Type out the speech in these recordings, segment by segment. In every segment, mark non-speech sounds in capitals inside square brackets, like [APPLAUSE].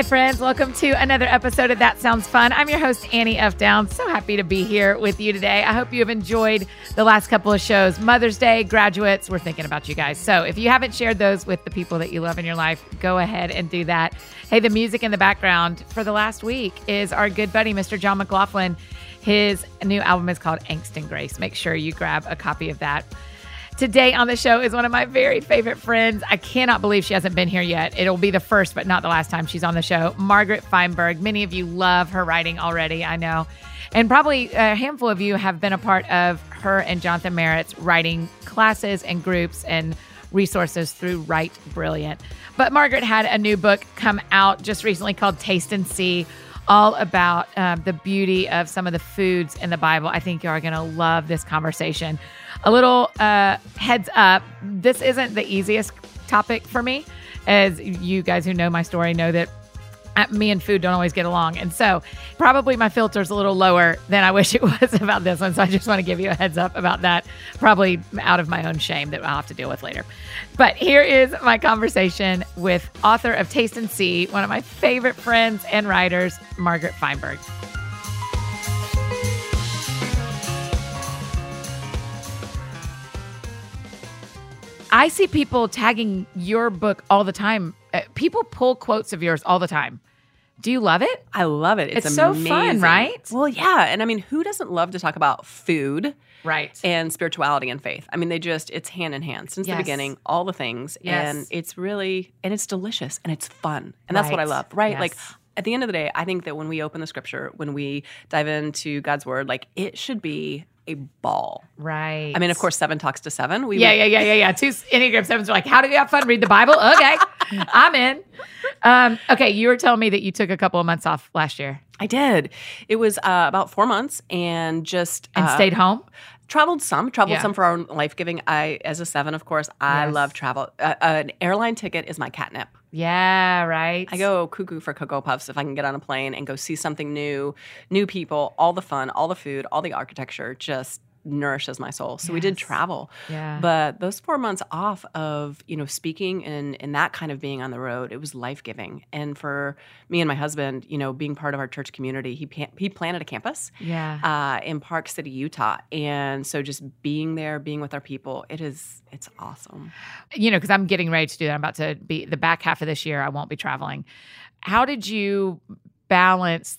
Hi, friends. Welcome to another episode of That Sounds Fun. I'm your host, Annie F. Downs. So happy to be here with you today. I hope you have enjoyed the last couple of shows. Mother's Day, graduates, we're thinking about you guys. So if you haven't shared those with the people that you love in your life, go ahead and do that. Hey, the music in the background for the last week is our good buddy, Mr. John McLaughlin. His new album is called Angst and Grace. Make sure you grab a copy of that. Today on the show is one of my very favorite friends. I cannot believe she hasn't been here yet. It'll be the first, but not the last time she's on the show. Margaret Feinberg. Many of you love her writing already, I know. And probably a handful of you have been a part of her and Jonathan Merritt's writing classes and groups and resources through Write Brilliant. But Margaret had a new book come out just recently called Taste and See all about um, the beauty of some of the foods in the Bible. I think you are going to love this conversation. A little uh, heads up this isn't the easiest topic for me. As you guys who know my story know that uh, me and food don't always get along. And so probably my filter's a little lower than I [LAUGHS] wish it was about this one. So I just want to give you a heads up about that, probably out of my own shame that I'll have to deal with later. But here is my conversation with author of Taste and See, one of my favorite friends and writers, Margaret Feinberg. I see people tagging your book all the time. Uh, people pull quotes of yours all the time. Do you love it? I love it. It's, It's so fun, right? Well, yeah. And I mean, who doesn't love to talk about food Right. and spirituality and faith? I mean, they just, it's hand in hand since Yes. the beginning, all the things. Yes. And it's really, and it's delicious and it's fun. And that's what I love, right? Like, at the end of the day, I think that when we open the scripture, when we dive into God's word, like it should be a ball. Right. I mean, of course, seven talks to seven. We Yeah, would- yeah, yeah, yeah, yeah. Two Enneagram sevens are like, how do we have fun? Read the Bible? Okay, [LAUGHS] I'm in. Um, okay, you were telling me that you took a couple of months off last year I did. It was uh, about four months and just and uh, stayed home. Traveled some traveled Yeah. some for our own life giving i as a seven of course i Yes. love travel uh, an airline ticket is my catnip Yeah, right. i go cuckoo for cocoa puffs if i can get on a plane and go see something new new people all the fun all the food all the architecture just nourishes my soul so we did travel Yeah. but those four months off of you know speaking and and that kind of being on the road it was life-giving and for me and my husband you know being part of our church community he he planted a campus Yeah. uh, in Park City, Utah. And so just being there, being with our people, it is it's awesome. you know, because I'm getting ready to do that. I'm about to be the back half of this year. I won't be traveling. How did you balance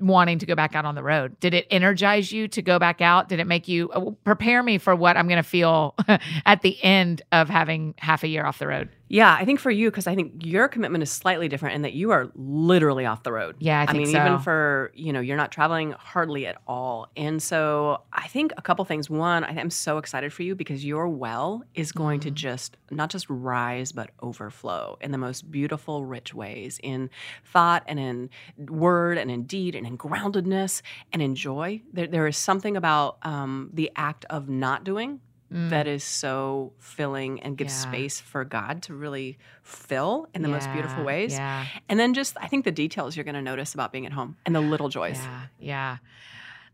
wanting to go back out on the road? Did it energize you to go back out? Did it make you uh, prepare me for what I'm going to feel [LAUGHS] at the end of having half a year off the road? Yeah, I think for you, because I think your commitment is slightly different in that you are literally off the road. Yeah, I think mean, so. even for you know, you're not traveling hardly at all, and so I think a couple things. One, I am so excited for you because your well is going Mm-hmm. to just not just rise but overflow in the most beautiful, rich ways in thought and in word and in deed and in groundedness and in joy. There, there is something about um, the act of not doing that is so filling and gives Mm. Yeah. space for God to really fill in the most beautiful ways. Yeah. And then just, I think the details you're going to notice about being at home and the little joys. Yeah, yeah.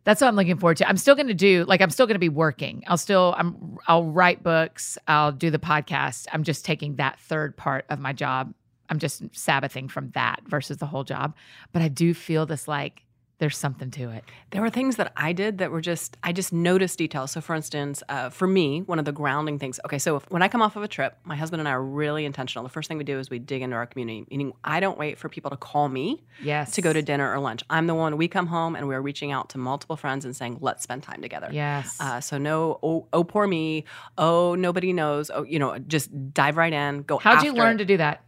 That's what I'm looking forward to. I'm still going to do like I'm still going to be working. I'll still I'm I'll write books, I'll do the podcast. I'm just taking that third part of my job. I'm just sabbathing from that versus the whole job. But I do feel this like there's something to it. There were things that I did that were just, I just noticed details. So, for instance, uh, for me, one of the grounding things, okay, so if, when I come off of a trip, my husband and I are really intentional. The first thing we do is we dig into our community, meaning I don't wait for people to call me Yes. to go to dinner or lunch. I'm the one, we come home and we're reaching out to multiple friends and saying, let's spend time together. Yes. Uh, so no, oh, oh, poor me. Oh, nobody knows. Oh, you know, just dive right in. Go. How'd you learn it. to do that?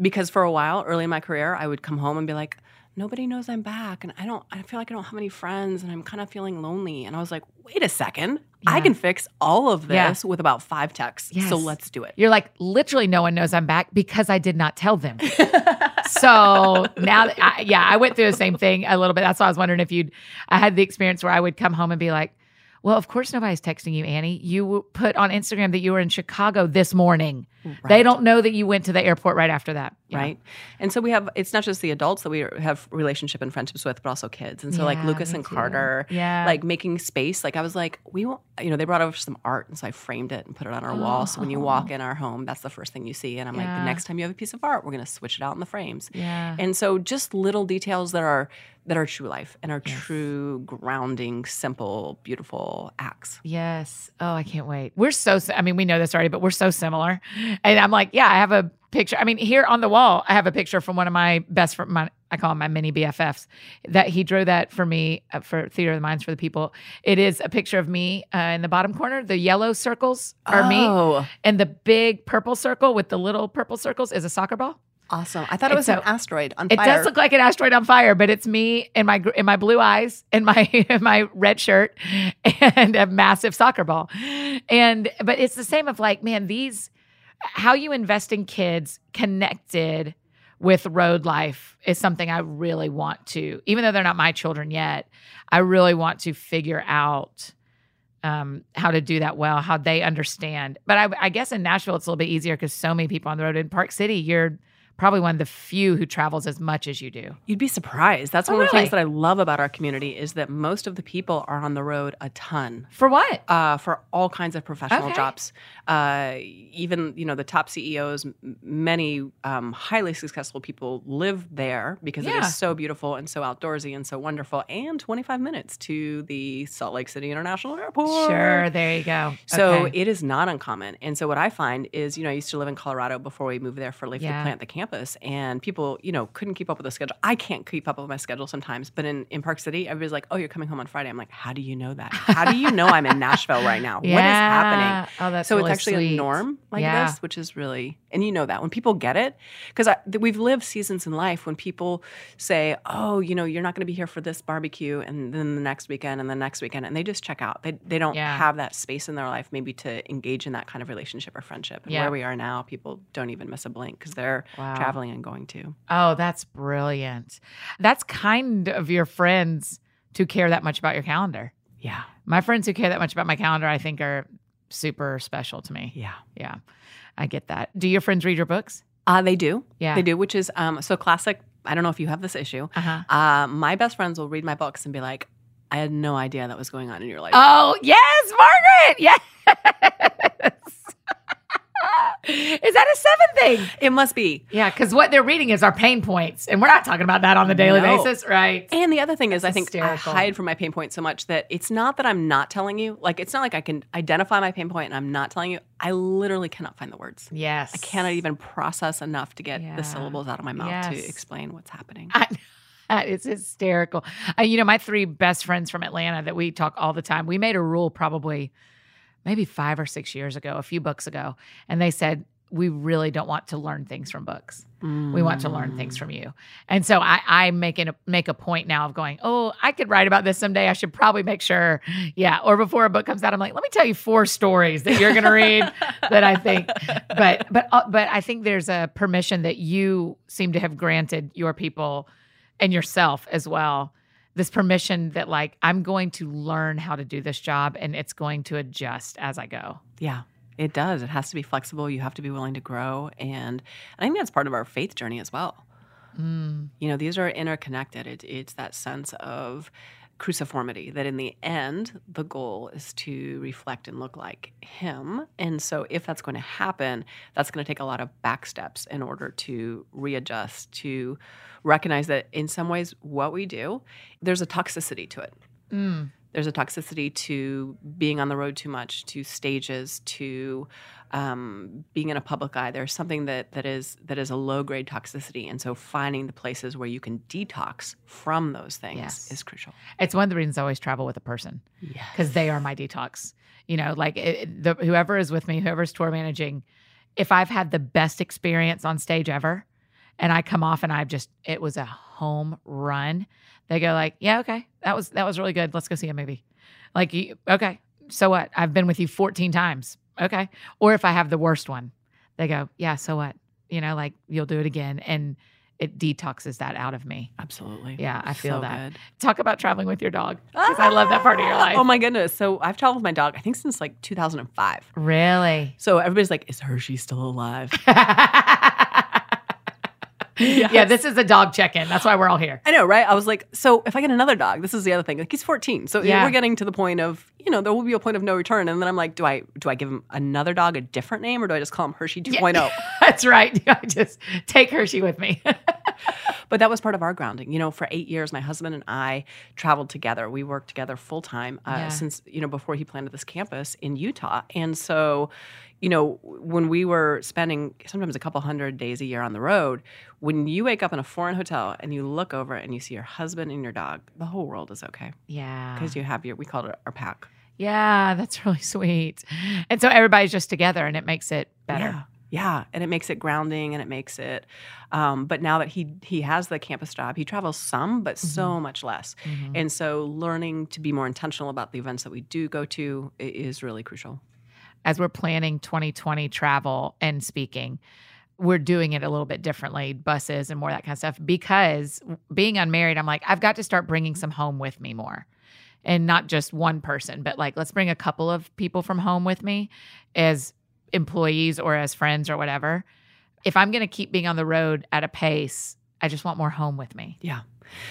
Because for a while, early in my career, I would come home and be like, nobody knows I'm back, and I don't. I feel like I don't have any friends, and I'm kind of feeling lonely. And I was like, wait a second, I can fix all of Yeah. this with about five texts. Yes. So let's do it. You're like literally no one knows I'm back because I did not tell them. so now, that I, yeah, I went through the same thing a little bit. That's why I was wondering if you'd. I had the experience where I would come home and be like, Well, of course, nobody's texting you, Annie. You put on Instagram that you were in Chicago this morning. They don't know that you went to the airport right after that. Yeah. right and so we have it's not just the adults that we have relationship and friendships with but also kids and so like lucas and too. carter Yeah. like making space like i was like we want you know they brought over some art and so i framed it and put it on our wall so when you walk oh. in our home that's the first thing you see and i'm like the next time you have a piece of art we're going to switch it out in the frames Yeah. and so just little details that are that are true life and are true grounding simple beautiful acts Yes. Oh, I can't wait. We're so, I mean, we know this already, but we're so similar. And I'm like, yeah, I have a picture. I mean, here on the wall, I have a picture from one of my best friend, my, I call him my mini BFFs, that he drew that for me uh, for Theater of the Minds for the People. It is a picture of me uh, in the bottom corner. The yellow circles are me, oh and the big purple circle with the little purple circles is a soccer ball. Awesome i thought it was an asteroid on It fire It does look like an asteroid on fire, but it's me in my in my blue eyes and my [LAUGHS] in my red shirt and a massive soccer ball. And but it's the same of like, man, these how you invest in kids connected with road life is something I really want to, even though they're not my children yet, I really want to figure out um, how to do that well, how they understand. But I, I guess in Nashville, it's a little bit easier because so many people on the road. In Park City, you're probably one of the few who travels as much as you do. You'd be surprised. That's Oh, one of the really? things that I love about our community is that most of the people are on the road a ton For what? uh, for all kinds of professional Okay. jobs. Uh, even you know the top CEOs, many um, highly successful people live there because it Yeah. is so beautiful and so outdoorsy and so wonderful, and 25 minutes to the Salt Lake City International Airport. Sure, there you go. So Okay. it is not uncommon. And so what I find is, you know, I used to live in Colorado before we moved there for Leif Yeah. to plant the campus, and people, you know, couldn't keep up with the schedule. I can't keep up with my schedule sometimes, but in, in Park City, everybody's like, "Oh, you're coming home on Friday." I'm like, "How do you know that? How do you know I'm in Nashville right now? [LAUGHS] What is happening?" Oh, that's so really it's actually sweet. a norm like Yeah. this, which is really, and you know that when people get it, because we've lived seasons in life when people say, "Oh, you know, you're not going to be here for this barbecue," and then the next weekend and the next weekend, and they just check out. They they don't Yeah. have that space in their life maybe to engage in that kind of relationship or friendship. And Yeah. where we are now, people don't even miss a blink because they're Wow. Traveling and going to. Oh, that's brilliant. That's kind of your friends to care that much about your calendar. Yeah, My friends who care that much about my calendar, I think, are super special to me. yeah. Yeah, I get that. Do your friends read your books? Uh, they do. Yeah. They do, which is um, so classic. I don't know if you have this issue. Uh huh. Uh, my best friends will read my books and be like, I had no idea that was going on in your life. Oh, yes, Margaret. Yes. [LAUGHS] Is that a seven thing? it must be. Yeah, because what they're reading is our pain points, and we're not talking about that on the daily No. basis, right? And the other thing is, I think hysterical. I hide from my pain point so much that it's not that I'm not telling you. Like, it's not like I can identify my pain point and I'm not telling you. I literally cannot find the words. Yes, I cannot even process enough to get Yeah. the syllables out of my mouth to explain what's happening. [LAUGHS] I, it's hysterical. Uh, you know, my three best friends from Atlanta that we talk all the time. We made a rule probably maybe five or six years ago, a few books ago, and they said we really don't want to learn things from books. We want to learn things from you. And so I, I make a, make a point now of going, oh, I could write about this someday. I should probably make sure, yeah. Or before a book comes out, I'm like, let me tell you four stories that you're going to read that I think. [LAUGHS] But but uh, but I think there's a permission that you seem to have granted your people and yourself as well. This permission that like I'm going to learn how to do this job and it's going to adjust as I go. Yeah, it does. It has to be flexible. You have to be willing to grow. And I think that's part of our faith journey as well. Mm. You know, these are interconnected. It, it's that sense of cruciformity that in the end, the goal is to reflect and look like Him. And so, if that's going to happen, that's going to take a lot of back steps in order to readjust, to recognize that in some ways, what we do, there's a toxicity to it Mm. There's a toxicity to being on the road too much, to stages, to um, being in a public eye. There's something that that is that is a low grade toxicity, and so finding the places where you can detox from those things Yes. is crucial. It's one of the reasons I always travel with a person. Because they are my detox. You know, like it, the, whoever is with me, whoever's tour managing, if I've had the best experience on stage ever, and I come off and I've just it was a home run, they go like, yeah, okay, that was that was really good. Let's go see a movie. Like, okay, so what? I've been with you 14 times. Okay, or if I have the worst one, they go, yeah, so what? You know, like you'll do it again, and it detoxes that out of me. Absolutely. Yeah, I feel So that. good. Talk about traveling with your dog because I love that part of your [LAUGHS] oh life. Oh my goodness. So I've traveled with my dog, I think since like 2005. really? So everybody's like, is Hershey still alive? [LAUGHS] [LAUGHS] Yeah, this is a dog check-in. That's why we're all here. I know, right? I was like, so if I get another dog, this is the other thing. Like he's 14. So Yeah. we're getting to the point of, you know, there will be a point of no return. And then I'm like, do I do I give him another dog a different name or do I just call him Hershey oh? 2.0? [LAUGHS] That's right. [LAUGHS] I just take Hershey with me. But that was part of our grounding. You know, for eight years, my husband and I traveled together. We worked together full time uh, Yeah. since, you know, before he planted this campus in Utah. And so, you know, when we were spending sometimes a couple hundred days a year on the road, when you wake up in a foreign hotel and you look over and you see your husband and your dog, the whole world is okay yeah. because you have your, we called it our pack. Yeah, that's [LAUGHS] really sweet. And so everybody's just together and it makes it better. Yeah. Yeah, and it makes it grounding, and it makes it. Um, but now that he he has the campus job, he travels some, but so much less. Mhm. And so, learning to be more intentional about the events that we do go to is really crucial. As we're planning 2020 travel and speaking, we're doing it a little bit differently, buses and more that kind of stuff. Because being unmarried, I'm like, I've got to start bringing some home with me more. And not just one person, but like, let's bring a couple of people from home with me as employees or as friends or whatever. If I'm going to keep being on the road at a pace, I just want more home with me. Yeah,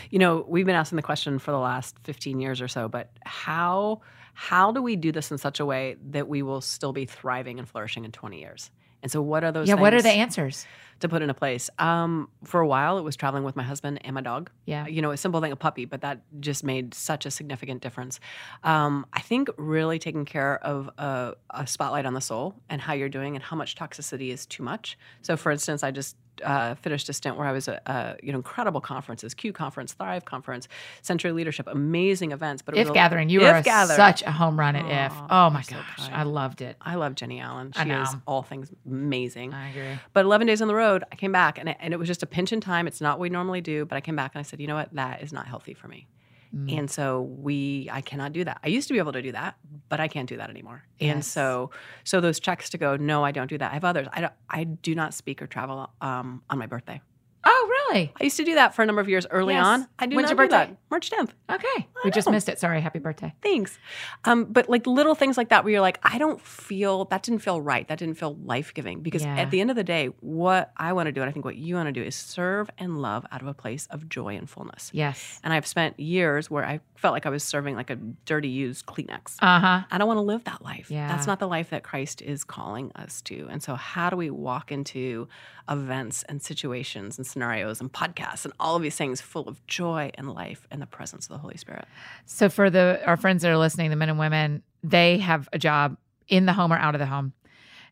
you know, we've been asking the question for the last fifteen years or so, but how how do we do this in such a way that we will still be thriving and flourishing in twenty years? And so, what are those? yeah, what are the answers? to put into place? Um, for a while, it was traveling with my husband and my dog. Yeah. you know, a simple thing, a puppy, but that just made such a significant difference. Um, I think really taking care of a, a spotlight on the soul and how you're doing and how much toxicity is too much. So, for instance, I just uh, finished a stint where I was at uh, you know incredible conferences, Q conference, Thrive conference, Century Leadership, amazing events. But If Gathering, you If were Gathering. such a home run at If. Oh my so gosh. I loved it. I love Jennie Allen. She is all things amazing. I agree. But 11 days on the road, I came back and it, and it was just a pinch in time. It's not what we normally do, but I came back and I said, you know what? That is not healthy for me. Mm. And so we, I cannot do that. I used to be able to do that, but I can't do that anymore. And so, so those checks to go, no, I don't do that. I have others. I don't, I do not speak or travel um, on my birthday. Oh, really? I used to do that for a number of years early Yes. on. I do When's not your do that. birthday? March 10th. Okay. We just missed it. Sorry. Happy birthday. Thanks. Um, but like little things like that where you're like, I don't feel that didn't feel right. That didn't feel life giving. Because Yeah. at the end of the day, what I want to do, and I think what you want to do, is serve and love out of a place of joy and fullness. Yes. And I've spent years where I felt like I was serving like a dirty used Kleenex. Uh huh. I don't want to live that life. Yeah. That's not the life that Christ is calling us to. And so, how do we walk into events and situations and scenarios and podcasts and all of these things full of joy and life and the presence of the Holy Spirit? So for the our friends that are listening, the men and women, they have a job in the home or out of the home.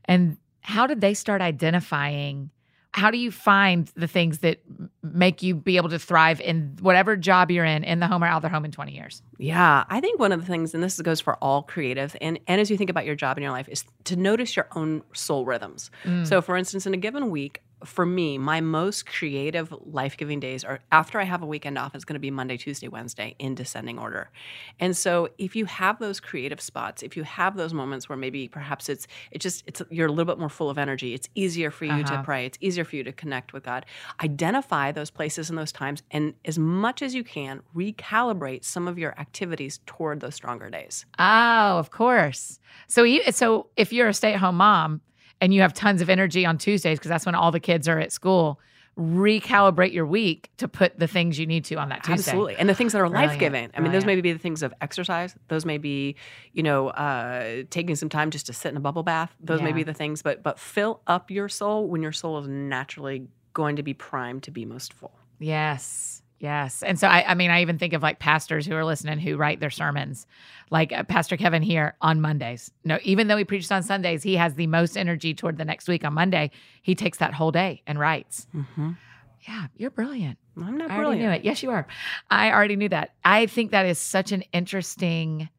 And how did they start identifying? How do you find the things that make you be able to thrive in whatever job you're in, in the home or out of the home in 20 years? Yeah, I think one of the things, and this goes for all creatives, and, and as you think about your job in your life, is to notice your own soul rhythms. Mm. So, for instance, in a given week, for me, my most creative, life giving days are after I have a weekend off, it's going to be Monday, Tuesday, Wednesday in descending order. And so, if you have those creative spots, if you have those moments where maybe perhaps it's, it just, it's, you're a little bit more full of energy, it's easier for you Uh-huh. to pray, it's easier for you to connect with God. Identify those places and those times, and as much as you can, recalibrate some of your activities toward those stronger days. Oh, of course. So you so if you're a stay-at-home mom and you have tons of energy on Tuesdays because that's when all the kids are at school, recalibrate your week to put the things you need to on that Tuesday. Absolutely. And the things that are life giving. I mean, those may be the things of exercise. Those may be, you know, uh, taking some time just to sit in a bubble bath. Those may be the things, but but fill up your soul when your soul is naturally going to be primed to be most full. Yes. Yes. And so I, I mean, I even think of like pastors who are listening who write their sermons, like uh, Pastor Kevin here on Mondays. No, even though he preaches on Sundays, he has the most energy toward the next week on Monday. He takes that whole day and writes. Mm-hmm. Yeah, you're brilliant. I'm not I already knew it. Yes, you are. I already knew that. I think that is such an interesting.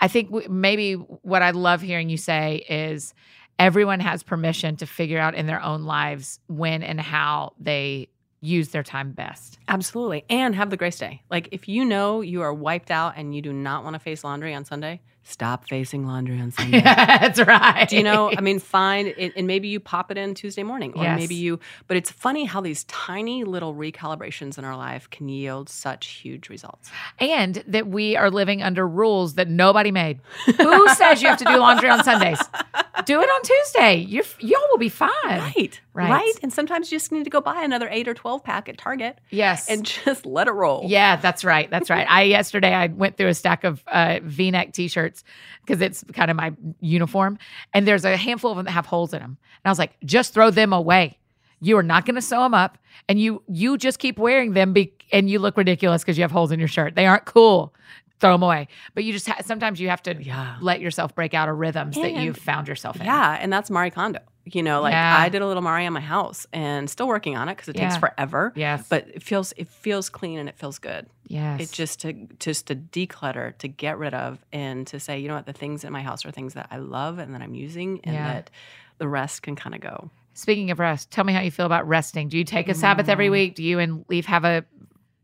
I think w- maybe what I love hearing you say is everyone has permission to figure out in their own lives when and how they use their time best. Absolutely. And have the grace day. Like if you know you are wiped out and you do not want to face laundry on Sunday, stop facing laundry on Sunday. [LAUGHS] That's right. Do you know? I mean, find it, and maybe you pop it in Tuesday morning, or Yes. maybe you. But it's funny how these tiny little recalibrations in our life can yield such huge results. and that we are living under rules that nobody made. Who says you have to do laundry on Sundays? [LAUGHS] Do it on Tuesday. You y'all will be fine. Right, Right. right, And sometimes you just need to go buy another eight or twelve pack at Target Yes. and just let it roll. Yeah, that's right. That's right. I yesterday I went through a stack of uh, V-neck T-shirts because it's kind of my uniform, and there's a handful of them that have holes in them, and I was like, just throw them away. You are not going to sew them up, and you you just keep wearing them, be- and you look ridiculous because you have holes in your shirt. They aren't cool. Throw them away. But you just ha- sometimes you have to Yeah. let yourself break out of rhythms that you've found yourself in. Yeah, and that's Marie Kondo. You know, like Yeah. I did a little Marie on my house, and still working on it because it takes forever. Yes. But it feels it feels clean and it feels good. yes. It just to just to declutter, to get rid of, and to say, you know what, the things in my house are things that I love and that I'm using, and Yeah. that the rest can kind of go. Speaking of rest, tell me how you feel about resting. Do you take a Sabbath every Mm. week? Do you and Leif have a,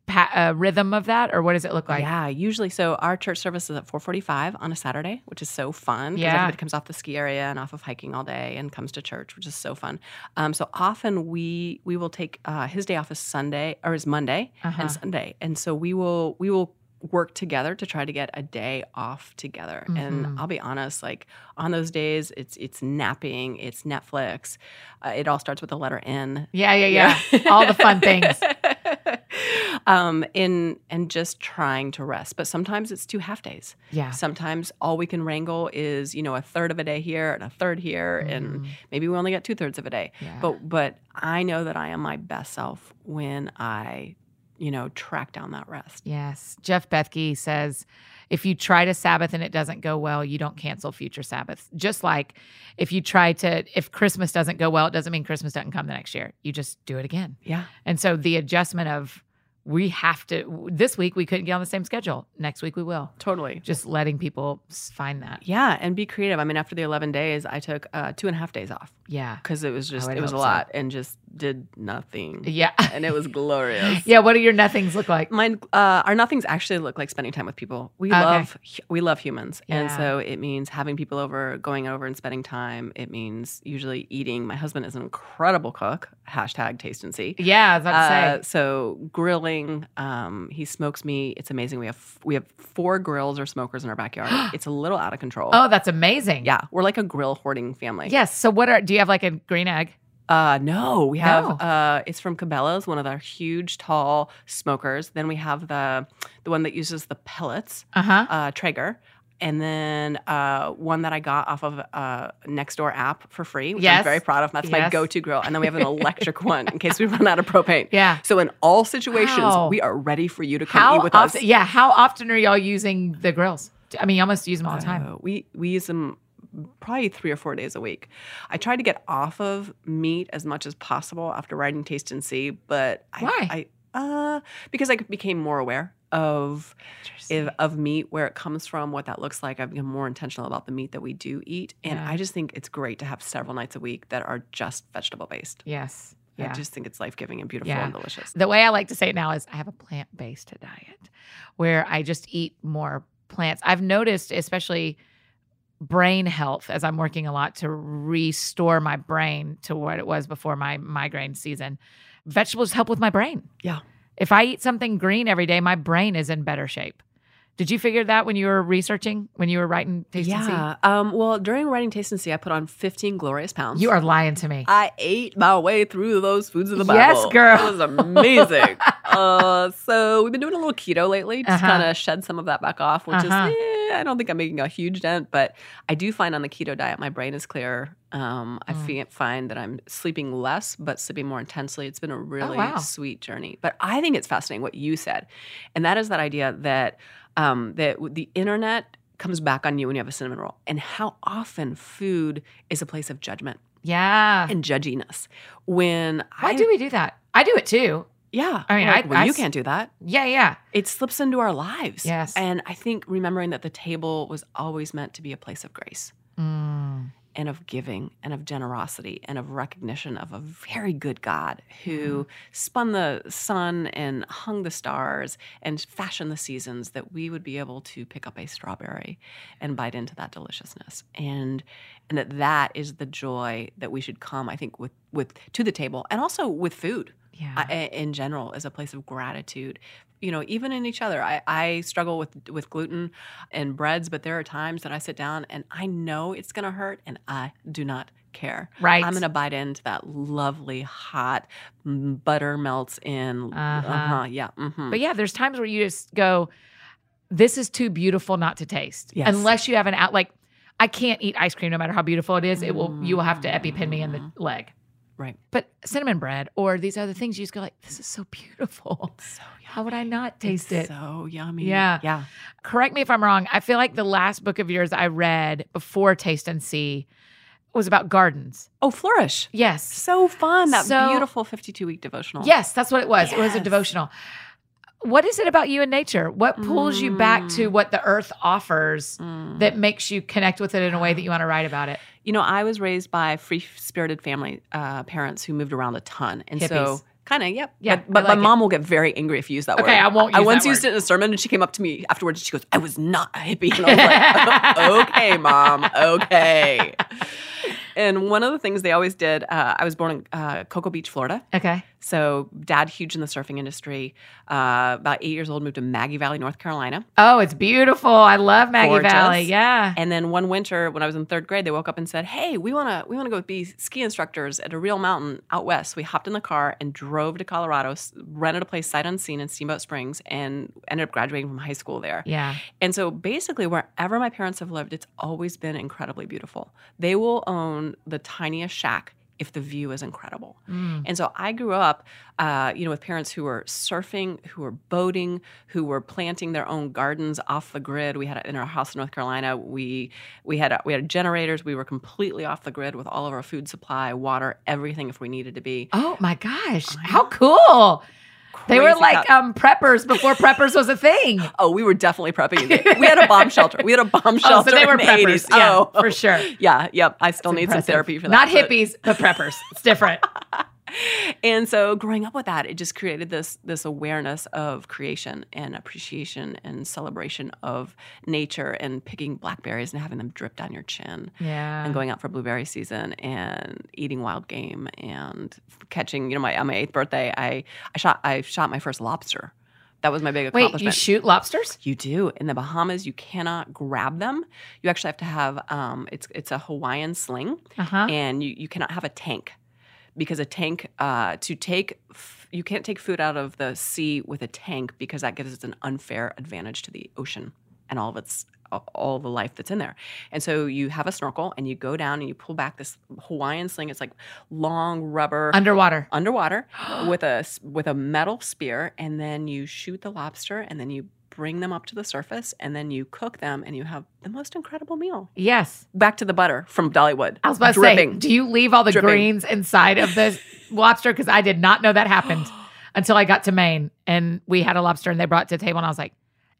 pa- a rhythm of that, or what does it look like? yeah, usually. So our church service is at 4:45 on a Saturday, which is so fun. Yeah. everybody comes off the ski area and off of hiking all day and comes to church, which is so fun. Um, so often we we will take uh, his day off is Sunday or is Monday Uh-huh. and Sunday, and so we will we will work together to try to get a day off together. Mhm. And I'll be honest, like on those days, it's it's napping, it's Netflix. Uh, it all starts with the letter N. Yeah, yeah, yeah. All the fun things. [LAUGHS] um, in and just trying to rest. But sometimes it's two half days. Yeah. Sometimes all we can wrangle is you know a third of a day here and a third here, and maybe we only get two thirds of a day. Mm-hmm. Yeah. But but I know that I am my best self when I you know track down that rest. Yes. Jeff Bethke says if you try to Sabbath and it doesn't go well, you don't cancel future Sabbaths. Just like if you try to, if Christmas doesn't go well, it doesn't mean Christmas doesn't come the next year. You just do it again. Yeah. And so the adjustment of we have to, this week we couldn't get on the same schedule. Next week we will. Totally. Just letting people find that. Yeah, and be creative. I mean, after the 11 days, I took uh, two and a half days off Yeah. because it was just, it was a hope so. lot and just did nothing. Yeah. [LAUGHS] And it was glorious. yeah. What do your nothings look like? Mine, uh, our nothings actually look like spending time with people. We Okay. love, we love humans, and so it means having people over, going over and spending time. It means usually eating. My husband is an incredible cook. Hashtag taste and see. Yeah. I was about. Uh, so grilling, um, he smokes meat. It's amazing. We have we have four grills or smokers in our backyard. [GASPS] it's a little out of control. oh, that's amazing. Yeah, we're like a grill hoarding family. Yes. So what are, do you have like a green egg? Uh, no, we have. No. Uh, it's from Cabela's, one of their huge, tall smokers. Then we have the the one that uses the pellets, Uh huh. uh, Traeger, and then uh, one that I got off of uh, Nextdoor app for free, which Yes. I'm very proud of. That's my go to grill. And then we have an [LAUGHS] electric one in case we run out of propane. Yeah. So in all situations, Wow. we are ready for you to come How eat with often? us. Yeah. How often are y'all using the grills? I mean, you almost use them all the time. Uh, we we use them probably three or four days a week. I try to get off of meat as much as possible after writing Taste and See, but I, Why? I uh because I became more aware of of, of meat, where it comes from, what that looks like. I've become more intentional about the meat that we do eat, and Yeah. I just think it's great to have several nights a week that are just vegetable based. yes. Yeah. I just think it's life giving and beautiful Yeah. and delicious. the way I like to say it now is I have a plant based diet where I just eat more plants. I've noticed, especially brain health, as I'm working a lot to restore my brain to what it was before my migraine season. Vegetables help with my brain. Yeah. If I eat something green every day, my brain is in better shape. Did you figure that when you were researching, when you were writing Taste and See? Yeah. Um, well, during writing Taste and See, I put on 15 glorious pounds. You are lying to me. I ate my way through those foods of the Bible. Yes, girl. It was amazing. [LAUGHS] uh, so we've been doing a little keto lately, just Uh-huh. kind of shed some of that back off, which Uh-huh. is, eh, I don't think I'm making a huge dent, but I do find on the keto diet, my brain is clearer. Um, I Mm. fe- find that I'm sleeping less, but sleeping more intensely. It's been a really Oh, wow. sweet journey. But I think it's fascinating what you said, and that is that idea that um, that the internet comes back on you when you have a cinnamon roll, and how often food is a place of judgment Yeah. and judginess. When Why I do we do that? I do it too. Yeah, I mean, like, I- well, I you can't do that. Yeah, yeah. It slips into our lives. Yes. and I think remembering that the table was always meant to be a place of grace, Mm. and of giving and of generosity and of recognition of a very good God who spun the sun and hung the stars and fashioned the seasons that we would be able to pick up a strawberry and bite into that deliciousness and and that that is the joy that we should come I think with with to the table and also with food Yeah. in general is a place of gratitude you know even in each other I, I struggle with with gluten and breads but there are times that i sit down and i know it's going to hurt and i do not care right. i'm going to bite into that lovely hot mm, butter melts in Uh-huh. uh-huh yeah hmm But yeah, there's times where you just go, this is too beautiful not to taste. Yes. Unless you have an out, like, I can't eat ice cream no matter how beautiful it is. It will, you will have to EpiPen me in the leg. Right But cinnamon bread or these other things, you just go like, this is so beautiful. so yummy. How would I not taste it's it? so yummy Yeah. yeah Correct me if I'm wrong. I feel like the last book of yours I read before Taste and See was about gardens. oh flourish Yes. so fun that So- beautiful 52 week devotional Yes, that's what it was. It was a devotional. What is it about you and nature? What pulls you back to what the earth offers Mm. that makes you connect with it in a way that you want to write about it? You know, I was raised by free spirited family uh, parents who moved around a ton, and so kind of yep. Yeah, but, but like my mom will get very angry if you use that word. Okay, I won't I once used word. it in a sermon, and she came up to me afterwards. and She goes, "I was not a hippie," and I was like, [LAUGHS] "Okay, mom, okay." And one of the things they always did, uh, I was born in uh, Cocoa Beach, Florida. Okay. So, dad, huge in the surfing industry. Uh, about eight years old, moved to Maggie Valley, North Carolina. Oh, it's beautiful. I love Maggie Gorgeous. Valley. Yeah. And then one winter, when I was in third grade, they woke up and said, "Hey, we want to we want to go be ski instructors at a real mountain out west." We hopped in the car and drove to Colorado, rented a place sight unseen in Steamboat Springs, and ended up graduating from high school there. Yeah. And so, basically, wherever my parents have lived, it's always been incredibly beautiful. They will own the tiniest shack if the view is incredible. Mm. And so I grew up, uh, you know, with parents who were surfing, who were boating, who were planting their own gardens off the grid. We had a, in our house in North Carolina, we we had we had generators. We were completely off the grid with all of our food supply, water, everything if we needed to be. Oh my gosh. How cool. They were like um, preppers before preppers was a thing. [LAUGHS] oh, we were definitely prepping. We had a bomb shelter. We had a bomb shelter. [LAUGHS] Oh, so they were the preppers. 80s. Yeah, oh, for sure. [LAUGHS] Yeah, yep. I still It's need impressive. some therapy for that. Not but- hippies, but preppers. It's different. [LAUGHS] and so growing up with that it just created this this awareness of creation and appreciation and celebration of nature and picking blackberries and having them drip down your chin Yeah. and going out for blueberry season and eating wild game and catching you know my on my eighth birthday i i shot i shot my first lobster that was my big Wait, accomplishment you shoot lobsters? you do in the Bahamas. You cannot grab them. You actually have to have um, it's it's a Hawaiian sling, Uh huh. and you, you cannot have a tank because a tank uh, to take f- you can't take food out of the sea with a tank because that gives us an unfair advantage to the ocean and all of its all the life that's in there. And so you have a snorkel and you go down and you pull back this hawaiian sling. It's like long rubber Underwater. underwater [GASPS] with a with a metal spear. And then you shoot the lobster and then you bring them up to the surface and then you cook them and you have the most incredible meal Yes. back to the butter from dollywood I was about to say, do you leave all the Dripping. greens inside of the [LAUGHS] lobster? Because I did not know that happened [GASPS] until I got to Maine and we had a lobster and they brought it to the table and I was like,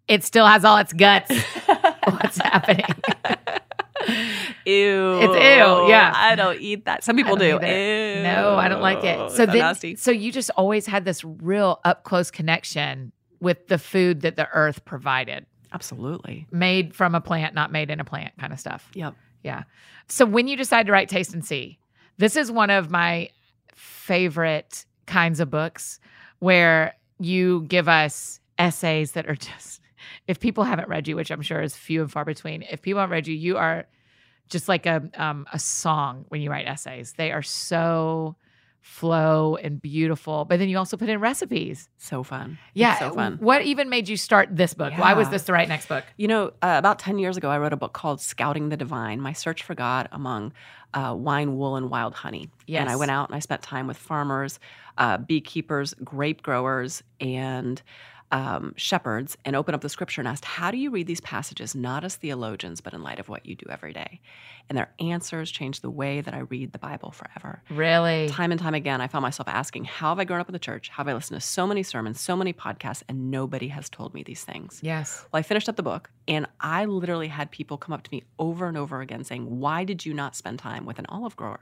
it still has all its guts. [LAUGHS] What's happening? [LAUGHS] Ew. It's ew, yeah. I don't eat that. Some people do. Ew. No, I don't like it. So So then, nasty. so you just always had this real up close connection with the food that the earth provided, Absolutely. made from a plant, not made in a plant, kind of stuff. Yep. Yeah. So when you decide to write Taste and See, this is one of my favorite kinds of books where you give us essays that are [LAUGHS] just, if people haven't read you, which I'm sure is few and far between, if people haven't read you, you are just like a um, a song when you write essays. They are so flow and beautiful, but then you also put in recipes. So fun. Yeah. It's so fun. What even made you start this book? Why was this the right next book? You know, uh, about 10 years ago, I wrote a book called Scouting the Divine My Search for God Among uh, Wine, Wool, and Wild Honey. And I went out and I spent time with farmers, uh, beekeepers, grape growers, and um, shepherds and opened up the scripture and asked, How do you read these passages, not as theologians, but in light of what you do every day? And their answers changed the way that I read the Bible forever. Really? Time and time again, I found myself asking, How have I grown up in the church? How have I listened to so many sermons, so many podcasts, and nobody has told me these things? Yes. Well, I finished up the book, and I literally had people come up to me over and over again saying, Why did you not spend time with an olive grower?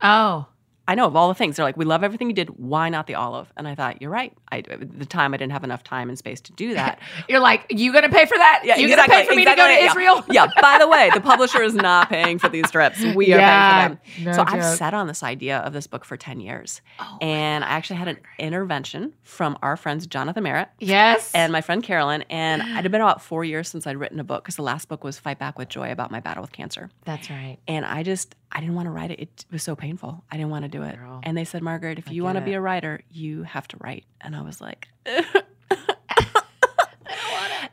Oh, I know of all the things. They're like, we love everything you did. Why not the olive? And I thought, you're right. I, at the time, I didn't have enough time and space to do that. [LAUGHS] you're like, you going to pay for that? Yeah, you exactly, going to pay for me to go to yeah. Israel? yeah. By the way, the publisher is not paying for these trips. We are Yeah, paying for them. no so I've joke. sat on this idea of this book for 10 years. Oh, and I actually had an intervention from our friends, Jonathan Merritt. Yes. And my friend Carolyn, and [GASPS] it had been about four years since I'd written a book because the last book was Fight Back with Joy about my battle with cancer. That's right. And I just, I didn't want to write it. It was so painful. I didn't want to do it. Girl. And they said, Margaret, if I you want to be a writer, you have to write. And I was like, [LAUGHS]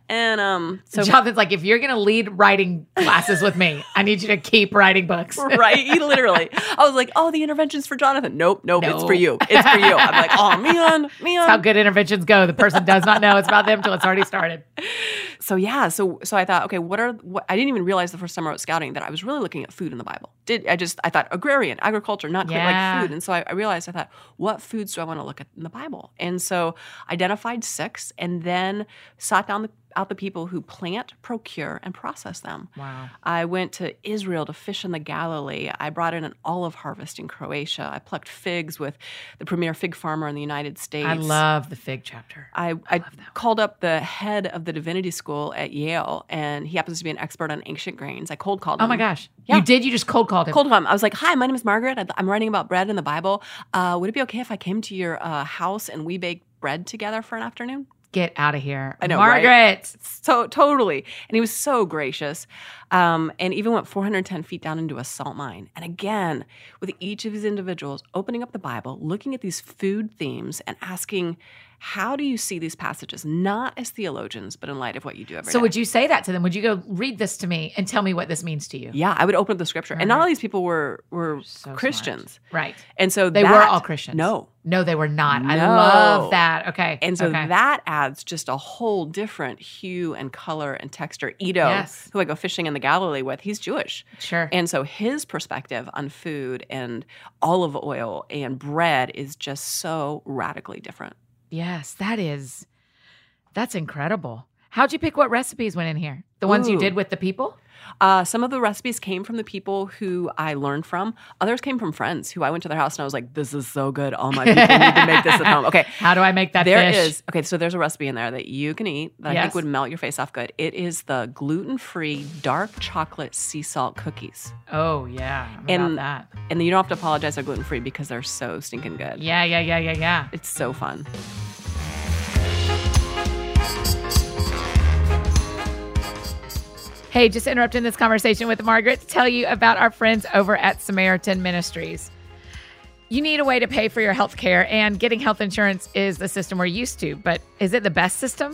and um, so Jonathan's like, if you're going to lead writing classes with me, I need you to keep writing books. [LAUGHS] right, literally, I was like, oh, the intervention's for Jonathan. Nope, nope, it's for you. It's for you. I'm like, oh man, man. That's how good interventions go. The person does not know it's about them till it's already started. [LAUGHS] so yeah, so so I thought, okay, what are what I didn't even realize the first time I wrote scouting that I was really looking at food in the Bible. Did I just I thought agrarian, agriculture, not Yeah. like food. And so I, I realized I thought, what foods do I want to look at in the Bible? And so identified six and then sat down the, out the people who plant, procure, and process them. Wow. I went to Israel to fish in the Galilee. I brought in an olive harvest in Croatia. I plucked figs with the premier fig farmer in the United States. I love the fig chapter. I, I called up the head of the divinity school at Yale, and he happens to be an expert on ancient grains. I cold called him. Oh my gosh. Yeah. You did? You just cold called him. Cold called him. I was like, "Hi, my name is Margaret. I- I'm writing about bread in the Bible. Uh, would it be okay if I came to your uh, house and we baked bread together for an afternoon?" Get out of here. I know, right? Margaret. So totally, and he was so gracious, um, and even went 410 feet down into a salt mine. And again, with each of these individuals opening up the Bible, looking at these food themes, and asking, "How do you see these passages, not as theologians, but in light of what you do every day?" So would you say that to them? Would you go read this to me and tell me what this means to you? Yeah, I would open up the scripture, and not all these people were were So smart. Christians, Right. and so They that- were all Christians. No, No, they were not. I love that. Okay. And so okay. that adds just a whole different hue and color and texture. Edo, Yes. who I go fishing in the Galilee with, he's Jewish. Sure. And so his perspective on food and olive oil and bread is just so radically different. Yes, that is that's incredible. How'd you pick what recipes went in here? The ones you did with the people? Uh, some of the recipes came from the people who I learned from. Others came from friends who I went to their house and I was like, this is so good. All my people need to make this at home. [LAUGHS] Okay. How do I make that There fish? is okay. So there's a recipe in there that you can eat that I think would melt your face off good. It is the gluten-free dark chocolate sea salt cookies, Oh yeah. I'm And- about that. and you don't have to apologize they're gluten-free because they're so stinking good. Yeah, yeah, yeah, yeah, yeah. It's so fun. Hey, just interrupting this conversation with Margaret to tell you about our friends over at Samaritan Ministries. You need a way to pay for your health care, and getting health insurance is the system we're used to, but is it the best system?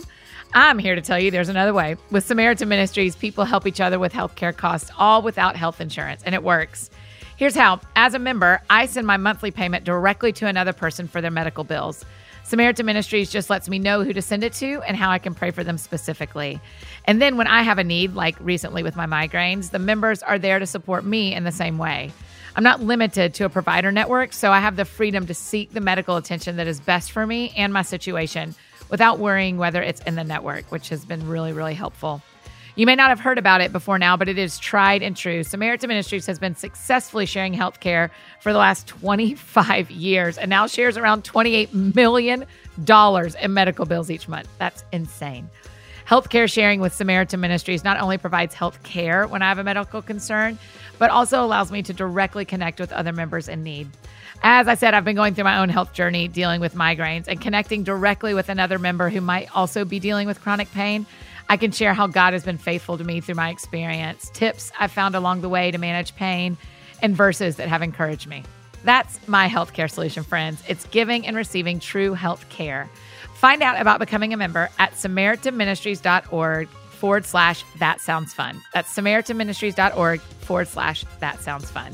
I'm here to tell you there's another way. With Samaritan Ministries, people help each other with healthcare costs, all without health insurance, and it works. Here's how as a member, I send my monthly payment directly to another person for their medical bills. Samaritan Ministries just lets me know who to send it to and how I can pray for them specifically. And then when I have a need, like recently with my migraines, the members are there to support me in the same way. I'm not limited to a provider network, so I have the freedom to seek the medical attention that is best for me and my situation without worrying whether it's in the network, which has been really, really helpful. You may not have heard about it before now, but it is tried and true. Samaritan Ministries has been successfully sharing healthcare for the last 25 years and now shares around $28 million in medical bills each month. That's insane. Healthcare sharing with Samaritan Ministries not only provides health care when I have a medical concern, but also allows me to directly connect with other members in need. As I said, I've been going through my own health journey dealing with migraines and connecting directly with another member who might also be dealing with chronic pain. I can share how God has been faithful to me through my experience, tips I've found along the way to manage pain, and verses that have encouraged me. That's my healthcare solution, friends. It's giving and receiving true health care. Find out about becoming a member at SamaritanMinistries.org forward slash that sounds fun. That's SamaritanMinistries.org forward slash that sounds fun.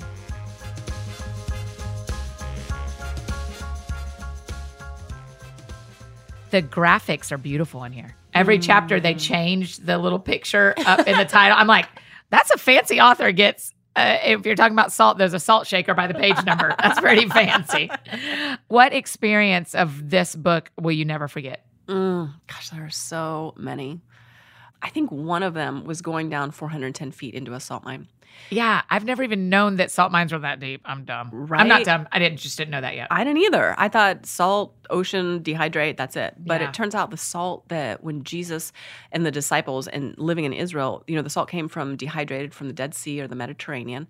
The graphics are beautiful in here. Every chapter they changed the little picture up in the title. I'm like, that's a fancy author gets. Uh, if you're talking about salt, there's a salt shaker by the page number. [LAUGHS] That's pretty fancy. What experience of this book will you never forget? Mm, gosh, there are so many. I think one of them was going down 410 feet into a salt mine. Yeah, I've never even known that salt mines were that deep. I'm dumb. Right? I'm not dumb. I didn't just didn't know that yet. I didn't either. I thought salt, ocean, dehydrate, that's it. But Yeah. it turns out the salt that when Jesus and the disciples and living in Israel, you know, the salt came from dehydrated from the Dead Sea or the Mediterranean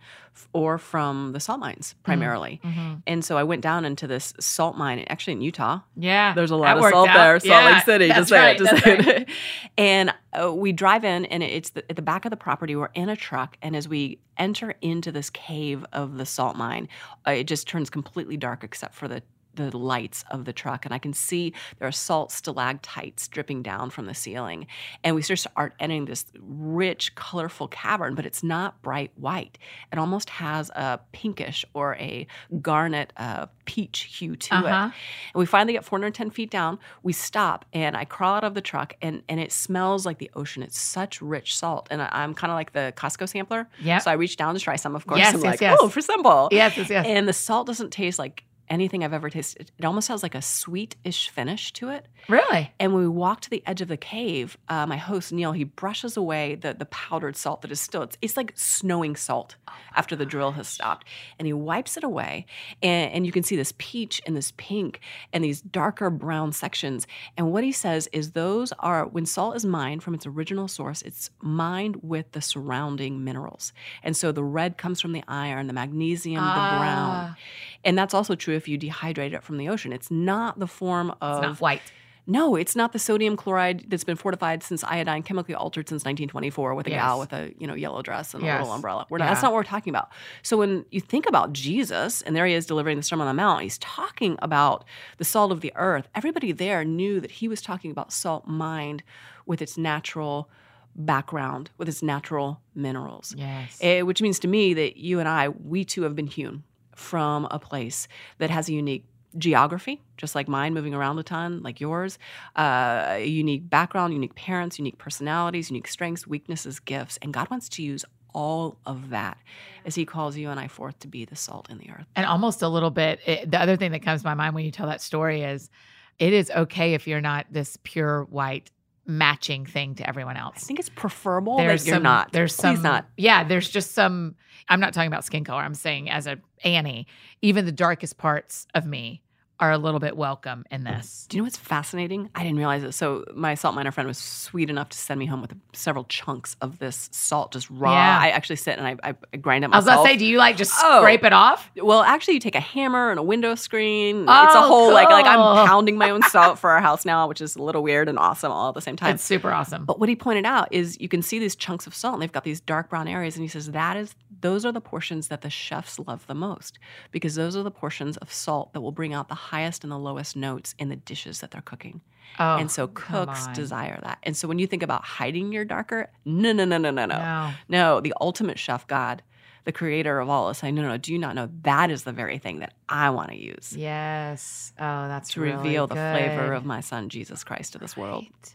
or from the salt mines primarily. Mhm. And so I went down into this salt mine, actually in Utah. Yeah, There's a lot of salt out. there, Salt Yeah, Lake City. That's Just say right, it. Just say right. [LAUGHS] it. and uh, we drive in, and it's the, at the back of the property. We're in a truck, and as we enter into this cave of the salt mine, uh, it just turns completely dark except for the the lights of the truck and I can see there are salt stalactites dripping down from the ceiling. And we start start entering this rich, colorful cavern, but it's not bright white. It almost has a pinkish or a garnet uh, peach hue to it. Uh-huh. And we finally get 410 feet down. We stop and I crawl out of the truck and, and it smells like the ocean. It's such rich salt. And I, I'm kind of like the Costco sampler. Yep. So I reach down to try some, of course. Yes, I'm yes, like, yes. oh, for simple. Yes, yes, yes. And the salt doesn't taste like anything I've ever tasted. It almost has like a sweet-ish finish to it. Really? And when we walk to the edge of the cave, uh, my host Neil he brushes away the the powdered salt that is still it's, it's like snowing salt after the drill has stopped, and he wipes it away, and, and you can see this peach and this pink and these darker brown sections. And what he says is those are when salt is mined from its original source, it's mined with the surrounding minerals, and so the red comes from the iron, the magnesium, the brown, Ah, and that's also true if you dehydrate it from the ocean. It's not the form of It's not white. no, it's not the sodium chloride that's been fortified since iodine, chemically altered since 1924 with a Yes. gal with a you know yellow dress and a little umbrella. We're not, Yeah. That's not what we're talking about. So when you think about Jesus, and there he is delivering the Sermon on the Mount, he's talking about the salt of the earth. Everybody there knew that he was talking about salt mined with its natural background, with its natural minerals. Yes. Eh, which means to me that you and I, we too have been hewn from a place that has a unique geography, just like mine, moving around a ton, like yours, uh, a unique background, unique parents, unique personalities, unique strengths, weaknesses, gifts. And God wants to use all of that as He calls you and I forth to be the salt in the earth. and almost a little bit it, the other thing that comes to my mind when you tell that story is it is okay if you're not this pure white matching thing to everyone else. I think it's preferable there's that you're some, not. there's Please some not. yeah there's just some i'm not talking about skin color i'm saying as a annie even the darkest parts of me are a little bit welcome in mm. this Do you know what's fascinating? I didn't realize it. So my salt miner friend was sweet enough to send me home with several chunks of this salt, just raw. Yeah. I actually sit and I, I, I grind it myself. i was myself. gonna say do you like just Oh. scrape it off Well, actually, you take a hammer and a window screen. Oh, it's Oh, a whole like like. I'm pounding my own salt [LAUGHS] for our house now, which is a little weird and awesome all at the same time. it's super awesome but what he pointed out is you can see these chunks of salt, and they've got these dark brown areas, and he says that is those are the portions that the chefs love the most because those are the portions of salt that will bring out the highest and the lowest notes in the dishes that they're cooking. oh and so cooks desire that. And so when you think about hiding your darker, no, no, no, no, no, no. no No, the ultimate chef, God, the creator of all, is saying, no, no, no, do you not know that is the very thing that I want to use yes oh that's to really reveal the flavor of my son, Jesus Christ, to this world? Right.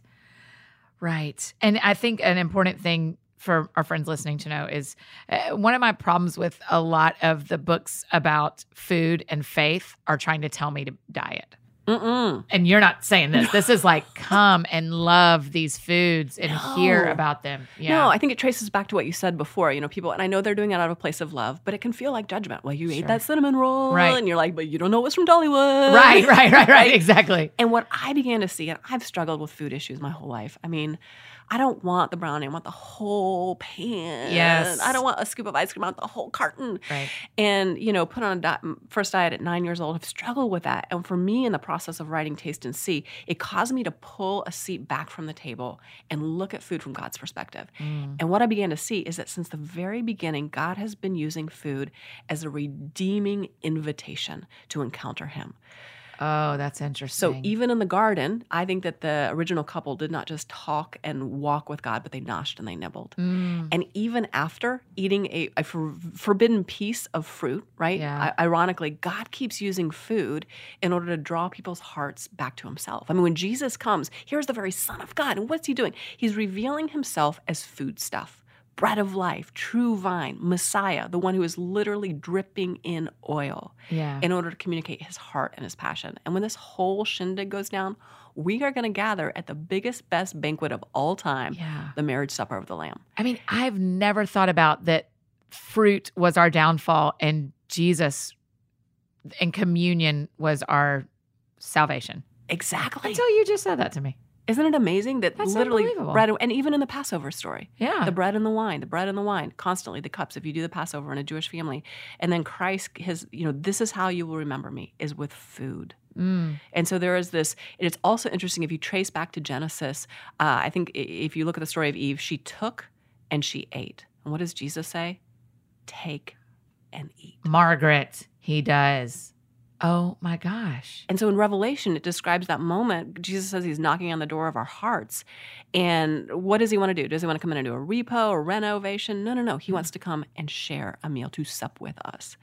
Right. And I think an important thing for our friends listening to know is uh, one of my problems with a lot of the books about food and faith are trying to tell me to diet. Mm-mm. And you're not saying this. This is like [LAUGHS] come and love these foods and hear about them. Yeah. No, I think it traces back to what you said before. You know, people, and I know they're doing it out of a place of love, but it can feel like judgment. Well, you Sure. ate that cinnamon roll, Right. and you're like, but you don't know what's from Dollywood. right, right, right, right. [LAUGHS] Exactly. And what I began to see, and I've struggled with food issues my whole life. I mean, I don't want the brownie. I want the whole pan. Yes. I don't want a scoop of ice cream. I want the whole carton. Right. And, you know, put on a di- first diet at nine years old, I've struggled with that. And for me, in the process of writing Taste and See, it caused me to pull a seat back from the table and look at food from God's perspective. Mm. And what I began to see is that since the very beginning, God has been using food as a redeeming invitation to encounter Him. Oh, that's interesting. So even in the garden, I think that the original couple did not just talk and walk with God, but they noshed and they nibbled. Mm, And even after eating a, a for, forbidden piece of fruit, right? Yeah. I, ironically, God keeps using food in order to draw people's hearts back to Himself. I mean, when Jesus comes, here's the very Son of God. And what's He doing? He's revealing Himself as food stuff bread of life, true vine, Messiah, the one who is literally dripping in oil yeah. in order to communicate his heart and his passion. And when this whole shindig goes down, we are going to gather at the biggest, best banquet of all time, yeah. the marriage supper of the Lamb. I mean, I've never thought about that fruit was our downfall and Jesus and communion was our salvation. Exactly. Until you just said that to me. Isn't it amazing that That's literally bread, and even in the Passover story, Yeah. the bread and the wine, the bread and the wine, constantly the cups. If you do the Passover in a Jewish family, and then Christ, his, you know, this is how you will remember me is with food. Mm. And so there is this. It's also interesting if you trace back to Genesis. Uh, I think if you look at the story of Eve, she took and she ate. And what does Jesus say? Take and eat. Margaret, he does. Oh my gosh. And so in Revelation, it describes that moment. Jesus says he's knocking on the door of our hearts. And what does he want to do? Does he want to come in and do a repo or renovation? No, no, no. He wants to come and share a meal to sup with us.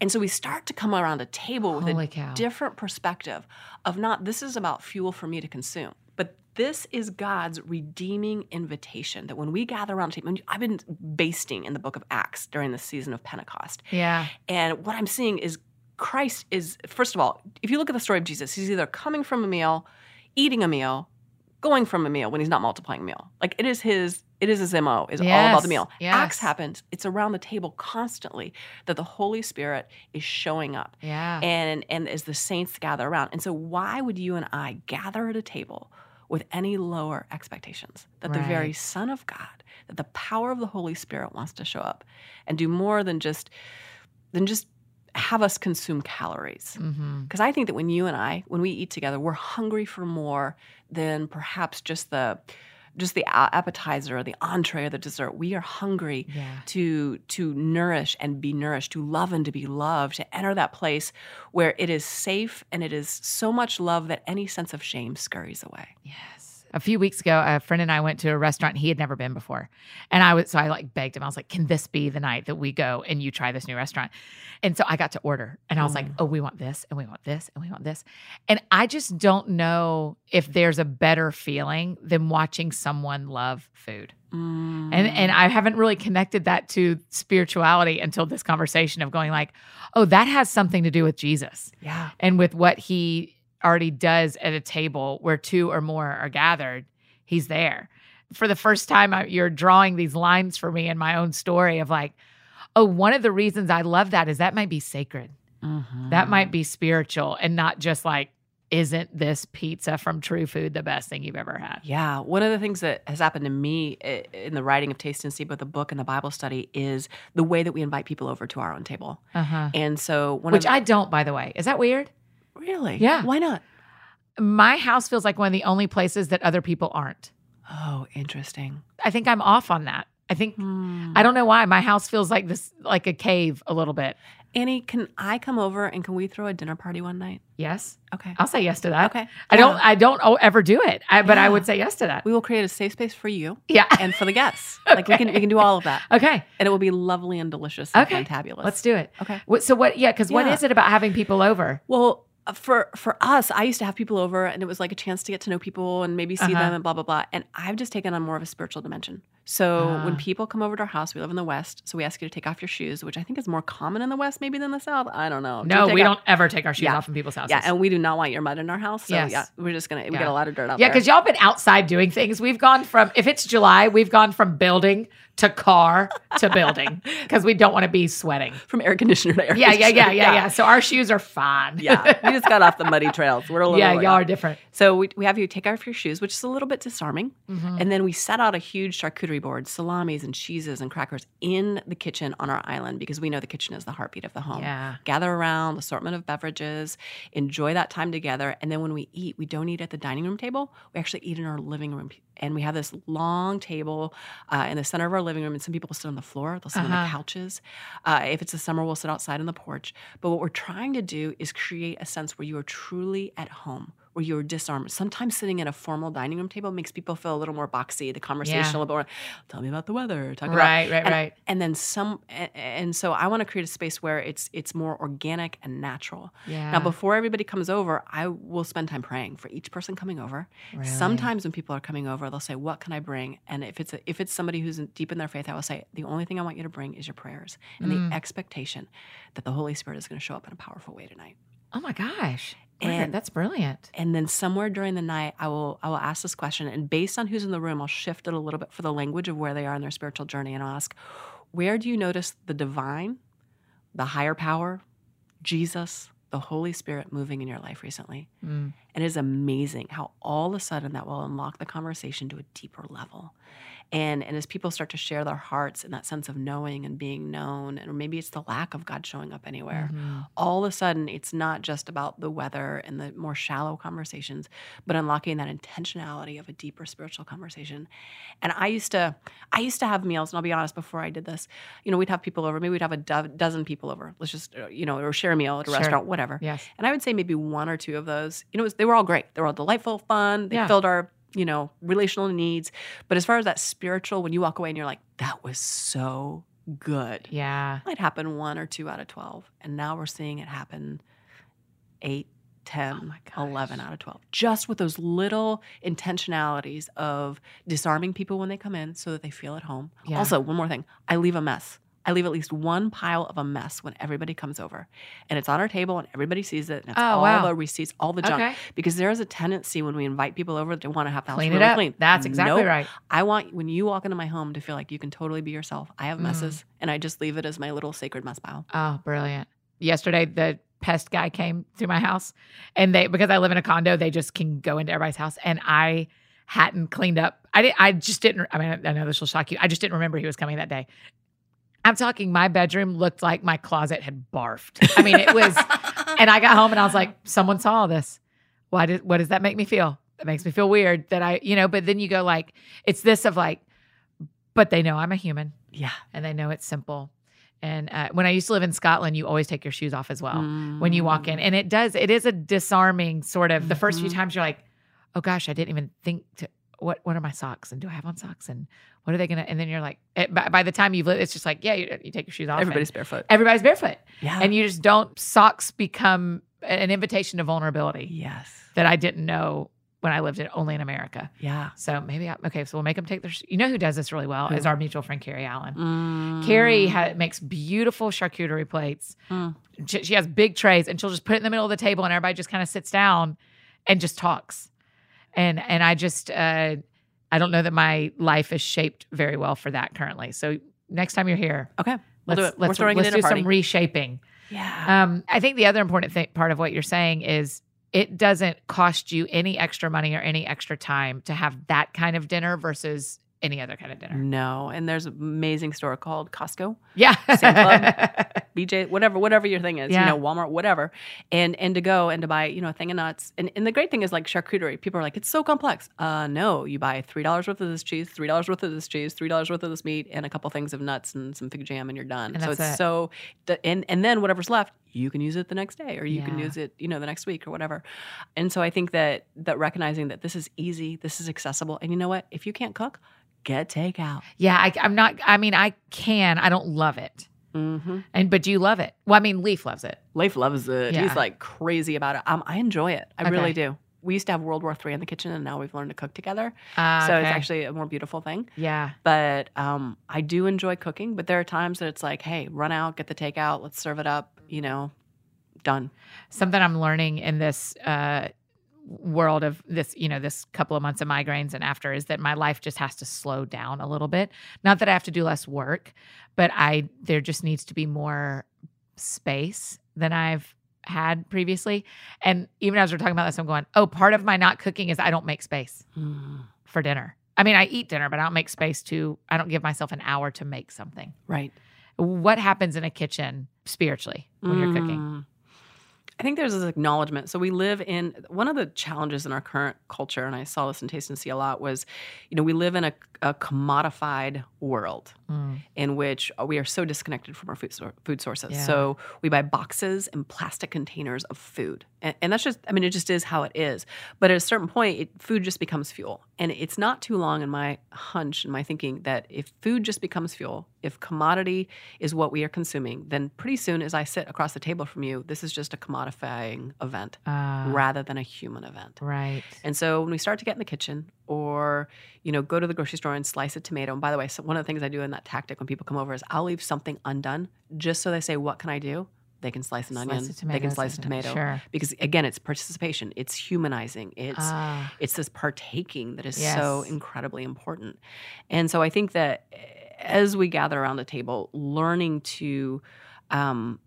And so we start to come around a table with Holy a cow. different perspective of not this is about fuel for me to consume, but this is God's redeeming invitation that when we gather around a table, I've been basting in the book of Acts during the season of Pentecost. Yeah. And what I'm seeing is Christ is, first of all, if you look at the story of Jesus, he's either coming from a meal, eating a meal, going from a meal when he's not multiplying a meal. Like it is his, it is his MO, is all about the meal. yes. Acts happens, it's around the table constantly that the Holy Spirit is showing up. Yeah. And and as the saints gather around. And so why would you and I gather at a table with any lower expectations? That the very Son of God, that the power of the Holy Spirit wants to show up and do more than just than just have us consume calories. mm-hmm. Because I think that when you and I, when we eat together, we're hungry for more than perhaps just the just the appetizer or the entree or the dessert. We are hungry Yeah. to to nourish and be nourished, to love and to be loved, to enter that place where it is safe and it is so much love that any sense of shame scurries away. Yes. A few weeks ago, a friend and I went to a restaurant he had never been before. And I was, so I like begged him. I was like, can this be the night that we go and you try this new restaurant? And so I got to order and I was like, Mm. oh, we want this and we want this and we want this. And I just don't know if there's a better feeling than watching someone love food. Mm. And and I haven't really connected that to spirituality until this conversation of going like, oh, that has something to do with Jesus yeah, and with what he already does at a table where two or more are gathered, he's there. For the first time, I, you're drawing these lines for me in my own story of like, oh, one of the reasons I love that is that might be sacred. That might be spiritual and not just like, isn't this pizza from True Food the best thing you've ever had? Yeah, one of the things that has happened to me in the writing of Taste and See, both the book and the Bible study, is the way that we invite people over to our own table. Uh huh. And so, one Which of I don't, by the way. Is that weird? Really, Yeah. why not? My house feels like one of the only places that other people aren't. Oh, interesting. I think I'm off on that. I think Hmm. I don't know why my house feels like this, like a cave a little bit. Annie, can I come over and can we throw a dinner party one night? Yes, Okay. I'll say yes to that. Okay. I don't, Yeah. I don't ever do it, I, but I would say yes to that. We will create a safe space for you Yeah. [LAUGHS] and for the guests. Like we can we can do all of that, Okay, and it will be lovely and delicious and Okay. fantabulous. let's do it. Okay. What, so what? Yeah, because what Yeah. is it about having people over? Well, for for us, I used to have people over, and it was like a chance to get to know people and maybe see Uh-huh. them and blah blah blah. And I've just taken on more of a spiritual dimension. So when Ah. people come over to our house, we live in the West, so we ask you to take off your shoes, which I think is more common in the West maybe than the South. I don't know. No, take we off- don't ever take our shoes Yeah. off in people's houses. Yeah, and we do not want your mud in our house. So Yes. yeah, we're just gonna we Yeah. get a lot of dirt out yeah, there. because y'all been outside doing things. We've gone from if it's July, we've gone from building to car to building [LAUGHS] because we don't want to be sweating. from air conditioner to air Yeah, yeah, yeah, yeah, yeah. So our shoes are fine. yeah, we just got off the muddy [LAUGHS] trails. We're a little yeah, y'all are different. So we, we have you take off your shoes, which is a little bit disarming. Mhm. And then we set out a huge charcuterie board, salamis and cheeses and crackers in the kitchen on our island because we know the kitchen is the heartbeat of the home. Yeah. Gather around, assortment of beverages, enjoy that time together. And then when we eat, we don't eat at the dining room table. We actually eat in our living room and we have this long table uh, in the center of our living room. And some people sit on the floor, they'll sit on the Uh-huh. couches. Uh, if it's the summer, we'll sit outside on the porch. But what we're trying to do is create a sense where you are truly at home, where you're disarmed. Sometimes sitting at a formal dining room table makes people feel a little more boxy. The conversation Yeah. a little more, tell me about the weather. Talk about Right, right, and, right. And then some, and so I want to create a space where it's it's more organic and natural. Yeah. Now, before everybody comes over, I will spend time praying for each person coming over. Really? Sometimes when people are coming over, they'll say, "What can I bring?" And if it's a, if it's somebody who's deep in their faith, I will say, "The only thing I want you to bring is your prayers and Mm. the expectation that the Holy Spirit is going to show up in a powerful way tonight." Oh my gosh. Weird. And- that's brilliant. And then somewhere during the night, I will I will ask this question, and based on who's in the room, I'll shift it a little bit for the language of where they are in their spiritual journey, and I'll ask, "Where do you notice the divine, the higher power, Jesus, the Holy Spirit moving in your life recently?" Mm. And it is amazing how all of a sudden that will unlock the conversation to a deeper level. And, and as people start to share their hearts and that sense of knowing and being known, and maybe it's the lack of God showing up anywhere, Mhm. all of a sudden it's not just about the weather and the more shallow conversations, but unlocking that intentionality of a deeper spiritual conversation. And I used to, I used to have meals, and I'll be honest, before I did this, you know, we'd have people over, maybe we'd have a do- dozen people over. Let's just, uh, you know, or share a meal at a Sure. restaurant, whatever. Yes. And I would say maybe one or two of those, you know, was, they were all great. They were all delightful, fun. They Yeah. filled our, you know, relational needs. But as far as that spiritual, when you walk away and you're like, that was so good. Yeah. It might happen one or two out of 12. And now we're seeing it happen eight, 10, Oh 11 out of 12. Just with those little intentionalities of disarming people when they come in so that they feel at home. Yeah. Also, one more thing I leave a mess. I leave at least one pile of a mess when everybody comes over. And it's on our table and everybody sees it. And it's Oh, all wow. the receipts, all the junk. Okay. Because there is a tendency when we invite people over to want to have the house Clean really it up. clean. That's exactly Nope. right. I want when you walk into my home to feel like you can totally be yourself. I have Mm. messes and I just leave it as my little sacred mess pile. Oh, brilliant. Yesterday, the pest guy came to my house and they, because I live in a condo, they just can go into everybody's house. And I hadn't cleaned up. I didn't, I just didn't, I mean, I know this will shock you. I just didn't remember he was coming that day. I'm talking, my bedroom looked like my closet had barfed. I mean, it was, [LAUGHS] and I got home and I was like, someone saw all this. Why did, what does that make me feel? It makes me feel weird that I, you know, but then you go like, it's this of like, but they know I'm a human yeah. and they know it's simple. And uh, when I used to live in Scotland, you always take your shoes off as well when you walk Mm. in. And it does, it is a disarming sort of the first few Mhm. times you're like, oh gosh, I didn't even think to what what are my socks and do I have on socks and what are they gonna? And then you're like, it, by, by the time you've lived, it's just like, yeah, you, you take your shoes off. Everybody's barefoot. everybody's barefoot, Yeah. and you just don't. Socks become an invitation to vulnerability yes. that I didn't know when I lived in only in America. Yeah. So maybe I, okay, so we'll make them take their. sh- You know who does this really well is our mutual friend Carrie Allen. Mm. Carrie ha- makes beautiful charcuterie plates. Mm. She, she has big trays, and she'll just put it in the middle of the table, and everybody just kind of sits down and just talks. And and I just uh, I don't know that my life is shaped very well for that currently. So next time you're here, Okay. We'll let's do it. We're let's, let's in do party. some reshaping. yeah. Um, I think the other important thing, part of what you're saying is it doesn't cost you any extra money or any extra time to have that kind of dinner versus any other kind of dinner. no. And there's an amazing store called Costco, Yeah. Sam's Club. [LAUGHS] BJ, whatever, whatever your thing is, Yeah. you know, Walmart, whatever. And and to go and to buy, you know, a thing of nuts. And and the great thing is like charcuterie. People are like, it's so complex. Uh no, you buy three dollars worth of this cheese, three dollars worth of this cheese, three dollars worth of this meat, and a couple things of nuts and some fig jam, and you're done. And so it's it. so the- and and then whatever's left, you can use it the next day or you can use it, you know, the next week or whatever. And so I think that that recognizing that this is easy, this is accessible. And you know what? If you can't cook, get takeout. Yeah, I, I'm not. I mean, I can. I don't love it. Mm-hmm. And but do you love it? Well, I mean, Leif loves it. Leif loves it. Yeah. He's like crazy about it. Um, I enjoy it. I Okay. really do. We used to have World War III in the kitchen, and now we've learned to cook together. Uh, So it's actually a more beautiful thing. yeah. But um, I do enjoy cooking. But there are times that it's like, hey, run out, get the takeout, let's serve it up. You know, done. Something I'm learning in this uh, world of this, you know, this couple of months of migraines and after is that my life just has to slow down a little bit. Not that I have to do less work, but I there just needs to be more space than I've had previously. And even as we're talking about this, I'm going, oh, part of my not cooking is I don't make space. Mm, for dinner. I mean, I eat dinner, but I don't make space to, I don't give myself an hour to make something. right. What happens in a kitchen spiritually when you're cooking? Mm. I think there's this acknowledgement. So we live in one of the challenges in our current culture, and I saw this in Taste and See a lot, was you know we live in a, a commodified world Mm. in which we are so disconnected from our food, food sources. Yeah. So we buy boxes and plastic containers of food, and, and that's just I mean it just is how it is. But at a certain point, it, food just becomes fuel, and it's not too long in my hunch and my thinking that if food just becomes fuel, if commodity is what we are consuming, then pretty soon as I sit across the table from you, this is just a commodifying event Uh, rather than a human event. right. And so when we start to get in the kitchen or, you know, go to the grocery store and slice a tomato. And by the way, so one of the things I do in that tactic when people come over is I'll leave something undone just so they say, what can I do? They can slice an Slice onion. a they can slice a tomato. Sure. Because again, it's participation. It's humanizing. It's Ah, it's this partaking that is so incredibly important. And so I think that as we gather around the table, learning to um,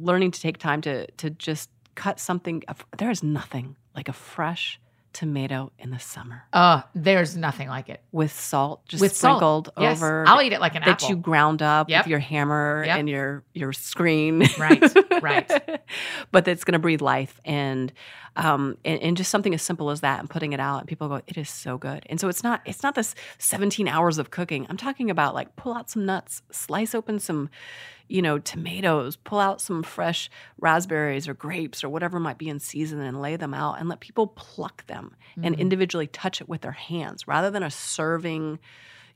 learning to take time to to just cut something. There is nothing like a fresh tomato in the summer oh, there's nothing like it. with salt just With salt. sprinkled Yes. over. I'll eat it like an that apple. you ground up Yep. with your hammer Yep. and your your screen. Right, right. [LAUGHS] but that's going to breathe life and, um, and and just something as simple as that and putting it out and people go, it is so good. And so it's not it's not this 17 hours of cooking. I'm talking about like pull out some nuts, slice open some, you know, tomatoes, pull out some fresh raspberries or grapes or whatever might be in season and lay them out and let people pluck them and Mhm. individually touch it with their hands rather than a serving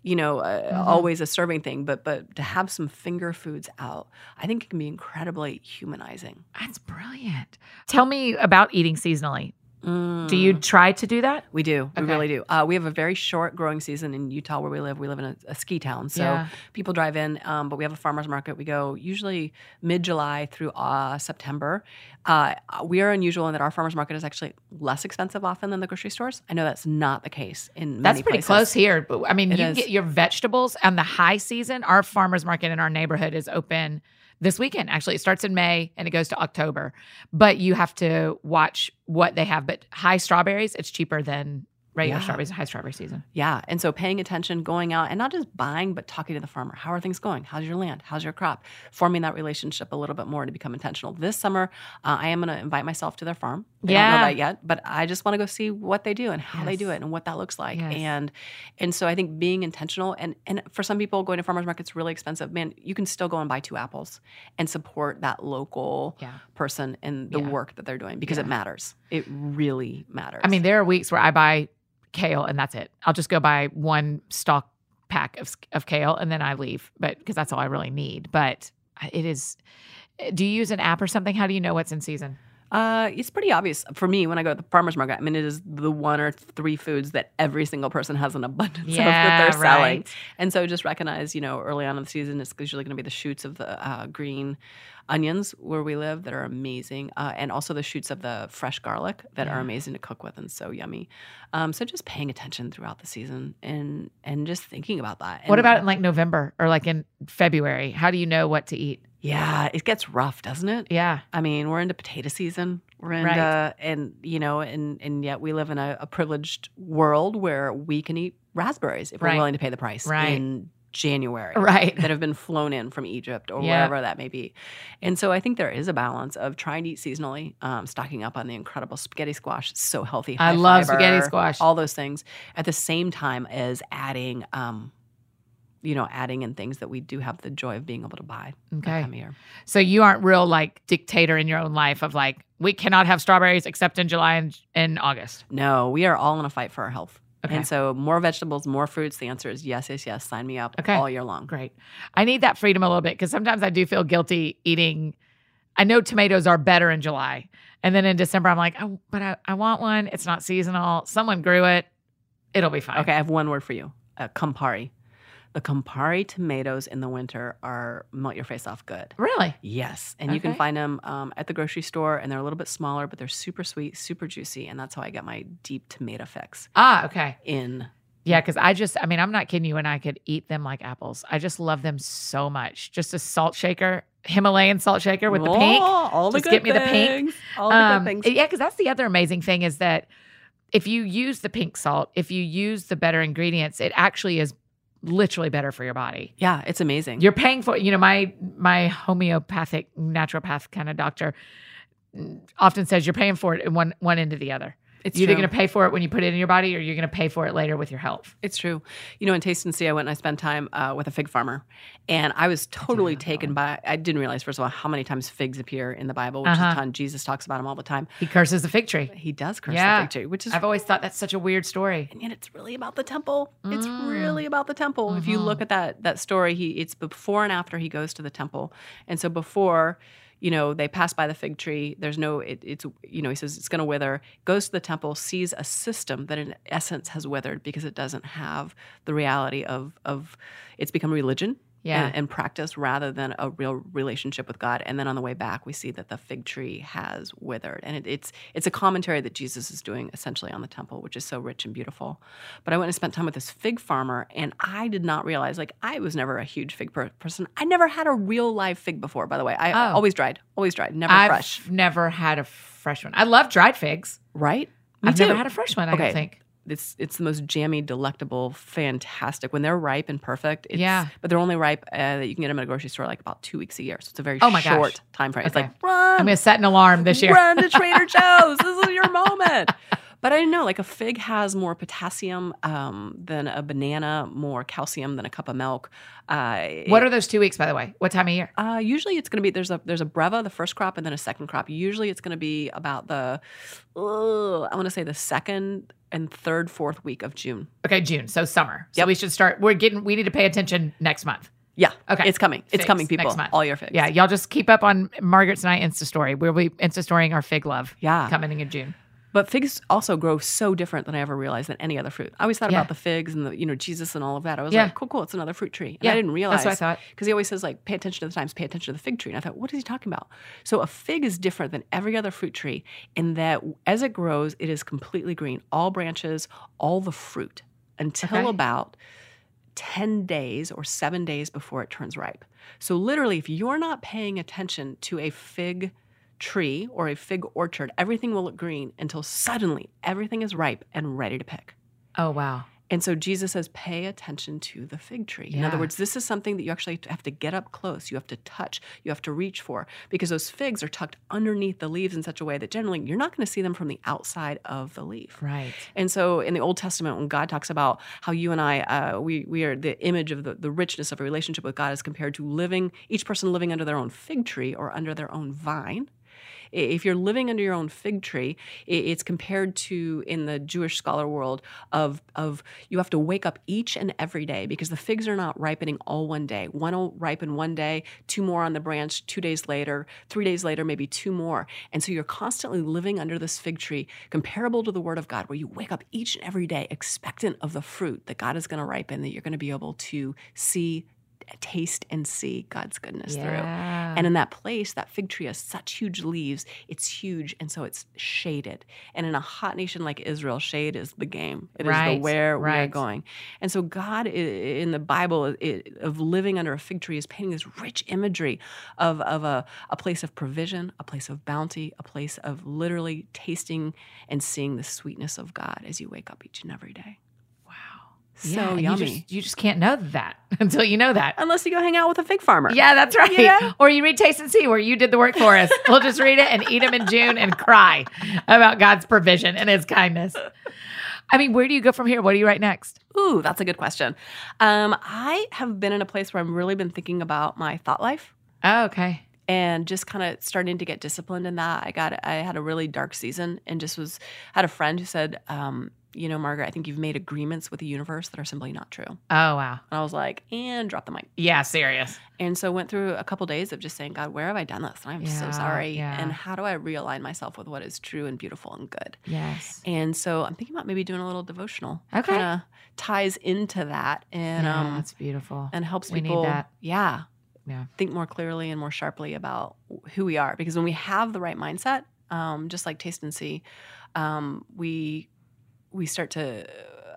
you know uh, Mhm. always a serving thing but but to have some finger foods out i think it can be incredibly humanizing That's brilliant. Tell me about eating seasonally. Do you try to do that? we do we really do uh, we have a very short growing season in utah where we live we live in a, a ski town so Yeah. people drive in um, but we have a farmers market we go usually mid-july through uh, september uh, we are unusual in that our farmers market is actually less expensive often than the grocery stores i know that's not the case in That's pretty places. close here. But I mean, It you is. get your vegetables and the high season. Our farmers market in our neighborhood is open this weekend. Actually, it starts in May and it goes to October. But you have to watch what they have. But high strawberries, it's cheaper than regular Yeah. strawberries. High strawberry season. Yeah. And so paying attention, going out and not just buying, but talking to the farmer. How are things going? How's your land? How's your crop? Forming that relationship a little bit more to become intentional. This summer, uh, I am going to invite myself to their farm. They don't Yeah. know that yet, but I just want to go see what they do and how they do it and what that looks like. Yes. And and so I think being intentional and and for some people going to farmers markets really expensive. Man, you can still go and buy two apples and support that local Yeah. person and the Yeah. work that they're doing because Yeah. it matters. It really matters. I mean, there are weeks where I buy kale and that's it. I'll just go buy one stalk pack of, of kale and then I leave, but because that's all I really need. But uh, it is. Do you use an app or something? How do you know what's in season? Uh, it's pretty obvious for me when I go to the farmers market. I mean, it is the one or three foods that every single person has an abundance of that they're selling. right. And so just recognize, you know, early on in the season, it's usually going to be the shoots of the uh, green onions where we live that are amazing, uh, and also the shoots of the fresh garlic that are amazing to cook with and so yummy. Um, so just paying attention throughout the season and and just thinking about that. What about in like November or like in February? How do you know what to eat? Yeah, it gets rough, doesn't it? Yeah. I mean, we're into potato season. We're Right. and you know, and and yet we live in a, a privileged world where we can eat raspberries if Right. we're willing to pay the price Right. in January, Right. That have been flown in from Egypt or Yeah. wherever that may be. And so I think there is a balance of trying to eat seasonally, um, stocking up on the incredible spaghetti squash, It's so healthy. I love fiber, spaghetti squash. All those things at the same time as adding. Um, you know, adding in things that we do have the joy of being able to buy Okay. So you aren't real like dictator in your own life of like we cannot have strawberries except in July and, and August. No, we are all in a fight for our health. Okay. And so more vegetables, more fruits. The answer is yes, yes, yes. Sign me up Okay. all year long. Great. I need that freedom a little bit because sometimes I do feel guilty eating. I know tomatoes are better in July. And then in December, I'm like, oh, but I, I want one. It's not seasonal. Someone grew it. It'll be fine. Okay, I have one word for you. Uh, Campari. The Campari tomatoes in the winter are melt your face off good. Really? Yes, and you can find them um, at the grocery store, and they're a little bit smaller, but they're super sweet, super juicy, and that's how I get my deep tomato fix Ah, okay. in. Yeah, because I just, I mean, I'm not kidding you, and I could eat them like apples. I just love them so much. Just a salt shaker, Himalayan salt shaker with the pink. Oh, all the Just good get me the pink. things. All the Um, good things. Yeah, because that's the other amazing thing is that if you use the pink salt, if you use the better ingredients, it actually is literally better for your body. yeah, it's amazing. You're paying for, you know, my my homeopathic naturopath kind of doctor mm, often says you're paying for it in one one end or the other. It's you're either going to pay for it when you put it in your body, or you're going to pay for it later with your health. It's true. You know, in Taste and See, I went and I spent time uh, with a fig farmer, and I was totally that taken by. I didn't realize, first of all, how many times figs appear in the Bible, which Uh-huh. is a ton. Jesus talks about them all the time. He curses the fig tree. He does curse Yeah. the fig tree, which is I've always thought that's such a weird story. and yet it's really about the temple. It's Mm. really about the temple. If you Mhm. look at that that story, he it's before and after he goes to the temple. And so before, you know, they pass by the fig tree. There's no it, it's you know, he says it's going to wither. Goes to the temple, sees a system that in essence has withered because it doesn't have the reality of of it's become religion. Yeah. And, and practice rather than a real relationship with God. And then on the way back, we see that the fig tree has withered, and it, it's it's a commentary that Jesus is doing essentially on the temple, which is so rich and beautiful. But I went and spent time with this fig farmer, and I did not realize like I was never a huge fig per- person. I never had a real live fig before. By the way, I Oh. always dried, always dried, never I've fresh. never had a fresh one. I love dried figs. Right? Me I've too. never had a fresh one. I Okay. don't think. It's it's the most jammy, delectable, fantastic. When they're ripe and perfect, it's, Yeah. But they're only ripe uh, that you can get them at a grocery store like about two weeks a year. So it's a very Oh my gosh. short time frame. It's like run, I'm going to set an alarm this year. run to Trader [LAUGHS] Joe's. This is your moment. But I didn't know like a fig has more potassium um, than a banana, more calcium than a cup of milk. Uh, What are those two weeks, by the way? What time of year? uh, usually it's going to be there's a there's a breva the first crop and then a second crop. Usually it's going to be about the uh, I want to say the second and third fourth week of June. Okay, June. So summer. So Yep. we should start. We're getting. We need to pay attention next month. Yeah. Okay. It's coming. It's coming, people. next month. All your figs. Yeah, y'all just keep up on Margaret's and I Insta story. We'll be Insta storying our fig love Yeah. coming in June. But figs also grow so different than I ever realized than any other fruit. I always thought Yeah. about the figs and the, you know, Jesus and all of that. I was Yeah. like, cool, cool. It's another fruit tree. And Yeah, I didn't realize. that's what I thought. Because he always says, like, pay attention to the times, pay attention to the fig tree. And I thought, what is he talking about? So a fig is different than every other fruit tree in that as it grows, it is completely green. All branches, all the fruit until Okay. about 10 days or seven days before it turns ripe. So, literally, if you're not paying attention to a fig tree or a fig orchard, everything will look green until suddenly everything is ripe and ready to pick. Oh wow. And so Jesus says, pay attention to the fig tree. In other words, this is something that you actually have to get up close. You have to touch. You have to reach for because those figs are tucked underneath the leaves in such a way that generally you're not going to see them from the outside of the leaf. Right. And so in the Old Testament, when God talks about how you and I, uh, we, we are the image of the, the richness of a relationship with God as compared to living, each person living under their own fig tree or under their own vine. If you're living under your own fig tree, it's compared to in the Jewish scholar world of of you have to wake up each and every day because the figs are not ripening all one day. One will ripen one day, two more on the branch, two days later, three days later, maybe two more. And so you're constantly living under this fig tree, comparable to the word of God, where you wake up each and every day expectant of the fruit that God is going to ripen, that you're going to be able to see, taste, and see God's goodness through. And in that place, that fig tree has such huge leaves. It's huge, and so it's shaded. And in a hot nation like Israel, shade is the game. It is Right, the where we are going. And so God in the Bible of living under a fig tree is painting this rich imagery of, of a, a place of provision, a place of bounty, a place of literally tasting and seeing the sweetness of God as you wake up each and every day. So Yeah, yummy. You just, you just can't know that [LAUGHS] until you know that. Unless you go hang out with a fig farmer. Yeah, that's right. Yeah. Or you read Taste and See, where you did the work for us. we'll just read it and eat them in June and cry about God's provision and His kindness. I mean, where do you go from here? What do you write next? Ooh, that's a good question. Um, I have been in a place where I've really been thinking about my thought life Oh, okay. And just kind of starting to get disciplined in that. I got I had a really dark season and just was had a friend who said, um, you know, Margaret, I think you've made agreements with the universe that are simply not true. Oh, wow. And I was like, and drop the mic. Yeah, serious. And so went through a couple days of just saying, God, where have I done this? And I'm so sorry. yeah. And how do I realign myself with what is true and beautiful and good? Yes. And so I'm thinking about maybe doing a little devotional. Okay. Kind of ties into that and yeah, um that's beautiful. and helps We need people that. yeah Yeah. think more clearly and more sharply about who we are because when we have the right mindset um, just like taste and see um, we we start to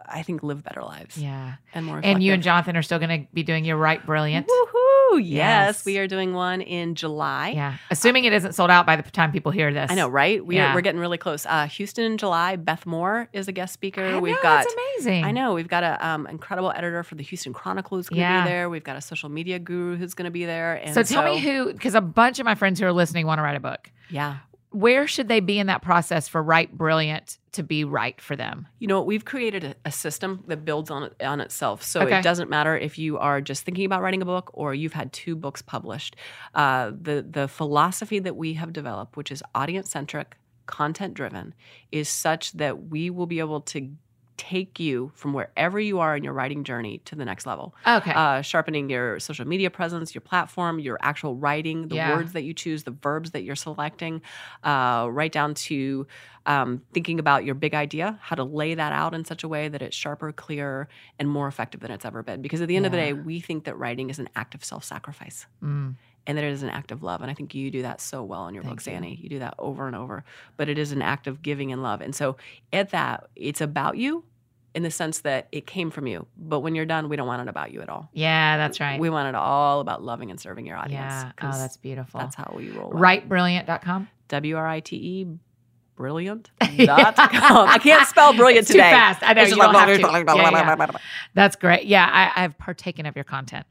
i think live better lives Yeah. and more And you and. Jonathan are still going to be doing your Write Brilliant. Woohoo! Yes. Yes. we are doing one in July. Yeah. Assuming it isn't sold out by the time people hear this. I know, right? We Yeah. are, we're getting really close. Uh, Houston in July. Beth Moore is a guest speaker. We've got That's amazing. I know we've got an um, incredible editor for the Houston Chronicle who's going to Yeah. be there. We've got a social media guru who's going to be there. And So tell me who, because a bunch of my friends who are listening want to write a book. Yeah. Where should they be in that process for Write Brilliant to be right for them? You know, we've created a, a system that builds on it, on itself. So Okay. it doesn't matter if you are just thinking about writing a book or you've had two books published. Uh, the the philosophy that we have developed, which is audience centric, content driven, is such that we will be able to take you from wherever you are in your writing journey to the next level. Okay. uh, sharpening your social media presence, your platform, your actual writing, the Yeah. words that you choose, the verbs that you're selecting, uh, right down to um, thinking about your big idea, how to lay that out in such a way that it's sharper, clearer, and more effective than it's ever been. Because at the end of the day, we think that writing is an act of self sacrifice Mm. And that it is an act of love. And I think you do that so well in your Thank books, you. Annie. You do that over and over. But it is an act of giving and love. And so at that, it's about you in the sense that it came from you. But when you're done, we don't want it about you at all. Yeah, that's right. We want it all about loving and serving your audience. yeah. Oh, that's beautiful. that's how we roll. WriteBrilliant.com. W R I T E brilliant [LAUGHS] dot com. I can't spell brilliant It's too fast. I know, you don't have to. Yeah, yeah. That's great. Yeah, I, I've partaken of your content,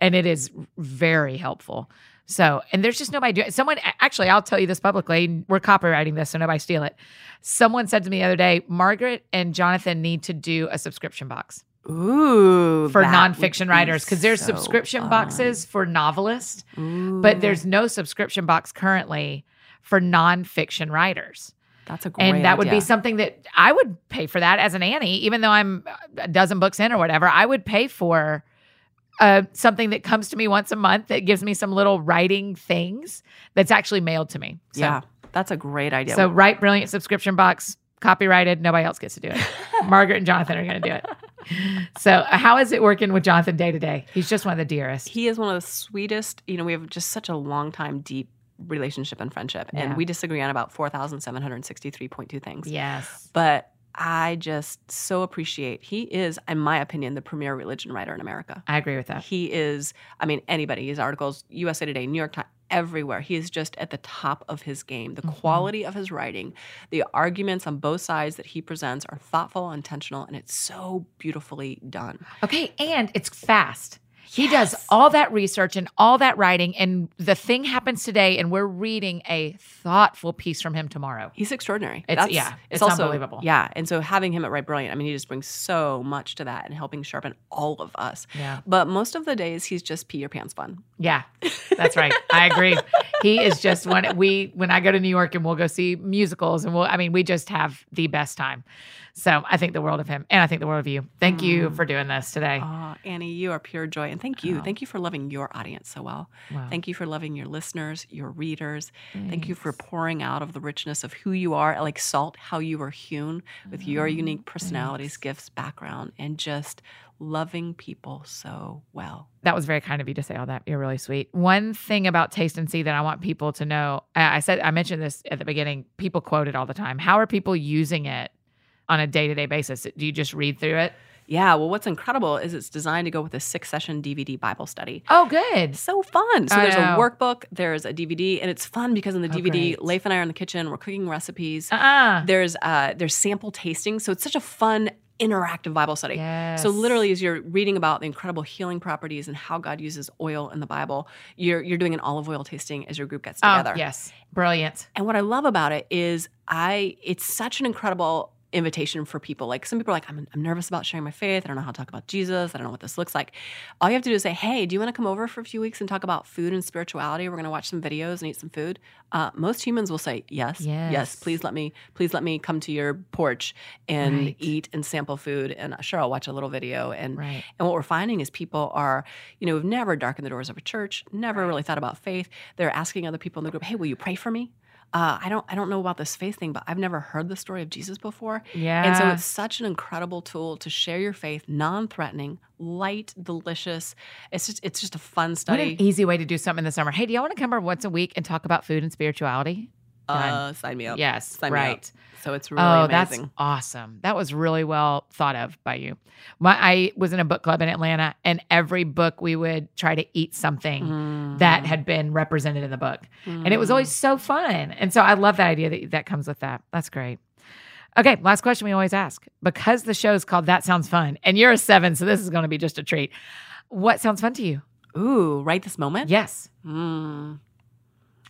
and it is very helpful. So, and there's just nobody doing. Someone actually, I'll tell you this publicly. We're copywriting this, so nobody steal it. Someone said to me the other day, Margaret and Jonathan need to do a subscription box Ooh, for nonfiction be writers because there's so subscription fun. boxes for novelists, Ooh, but there's no subscription box currently for nonfiction writers. that's a great idea. and that would be something that I would pay for that as an Annie, even though I'm a dozen books in or whatever. I would pay for uh, something that comes to me once a month that gives me some little writing things that's actually mailed to me. So, yeah, that's a great idea. So Write Brilliant subscription box, copyrighted. Nobody else gets to do it. [LAUGHS] Margaret and Jonathan are going to do it. So uh, how is it working with Jonathan day to day? He's just one of the dearest. he is one of the sweetest. You know, we have just such a long time, deep relationship and friendship, Yeah. and we disagree on about four thousand seven hundred sixty-three point two things. Yes. But I just so appreciate. He is, in my opinion, the premier religion writer in America. I agree with that. He is, I mean, anybody, his articles, USA Today, New York Times, everywhere. He is just at the top of his game. The Mhm. quality of his writing, the arguments on both sides that he presents are thoughtful, intentional, and it's so beautifully done. Okay, and it's fast. He does all that research and all that writing, and the thing happens today, and we're reading a thoughtful piece from him tomorrow. He's extraordinary. It's- yeah, it's also unbelievable. Yeah, and so having him at Write Brilliant, I mean, he just brings so much to that and helping sharpen all of us. Yeah. But most of the days, he's just pee your pants fun. Yeah, that's right. I agree. He is just one. We when I go to New York and we'll go see musicals, and we'll. I mean, we just have the best time. So I think the world of him, and I think the world of you. Thank you Mm. for doing this today. Oh, Annie, you are pure joy. And thank you. Oh. Thank you for loving your audience so well. Wow. Thank you for loving your listeners, your readers. Thank you for pouring out of the richness of who you are, like salt, how you are hewn with your Oh, unique personalities, gifts, background, and just loving people so well. That was very kind of you to say all that. You're really sweet. One thing about Taste and See that I want people to know I said, I mentioned this at the beginning. People quote it all the time. How are people using it on a day to day basis? Do you just read through it? Yeah, well, what's incredible is it's designed to go with a six session DVD Bible study. Oh, good. So fun. So I there's know. a workbook, there's a DVD, and it's fun because in the Oh, DVD, great. Leif and I are in the kitchen, we're cooking recipes. Uh uh There's uh there's sample tasting, so it's such a fun interactive Bible study. Yes. So literally, as you're reading about the incredible healing properties and how God uses oil in the Bible, you're you're doing an olive oil tasting as your group gets together. Oh, yes. Brilliant. And what I love about it is I it's such an incredible invitation for people. Like some people are like, I'm, I'm nervous about sharing my faith. I don't know how to talk about Jesus. I don't know what this looks like. All you have to do is say, hey, do you want to come over for a few weeks and talk about food and spirituality? We're going to watch some videos and eat some food. Uh, most humans will say, yes, Yes. yes, please let me, please let me come to your porch and Right. eat and sample food. And sure, I'll watch a little video. And Right. and what we're finding is people are, you know, have never darkened the doors of a church, never really thought about faith. They're asking other people in the group, "Hey, will you pray for me? Uh, I don't, I don't know about this faith thing, but I've never heard the story of Jesus before." Yeah. And so it's such an incredible tool to share your faith, non-threatening, light, delicious. It's just, it's just a fun what study. an easy way to do something in the summer. Hey, do y'all want to come over once a week and talk about food and spirituality? Uh, sign me up. Yes. Sign me up. right. So it's really oh, amazing. that's awesome. That was really well thought of by you. My, I was in a book club in Atlanta, and every book we would try to eat something that Mhm. had been represented in the book. And it was always so fun. And so I love that idea that that comes with that. That's great. Okay, last question we always ask. Because the show is called That Sounds Fun, and you're a seven, so this is going to be just a treat. What sounds fun to you? Ooh, right this moment. Yes. Mm.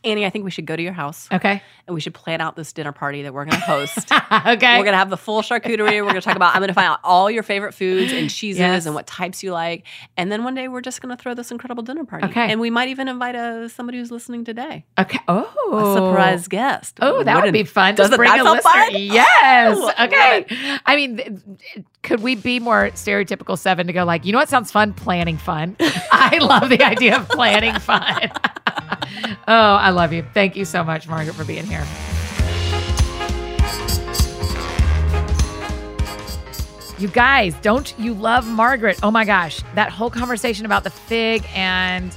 Annie, I think we should go to your house Okay. and we should plan out this dinner party that we're going to host. [LAUGHS] okay. We're gonna have the full charcuterie. We're gonna talk about. I'm gonna find out all your favorite foods and cheeses Yes. and what types you like. And then one day we're just gonna throw this incredible dinner party. Okay. And we might even invite a somebody who's listening today, okay. Oh. a surprise guest. Oh, that would be fun. Doesn't bring that a listener. fun? Yes. Oh, okay. I mean, th- could we be more stereotypical seven to go like, you know what sounds fun? Planning fun. [LAUGHS] I love the idea of planning fun. [LAUGHS] [LAUGHS] oh, I love you. Thank you so much, Margaret, for being here. You guys, don't you love Margaret? Oh my gosh, that whole conversation about the fig and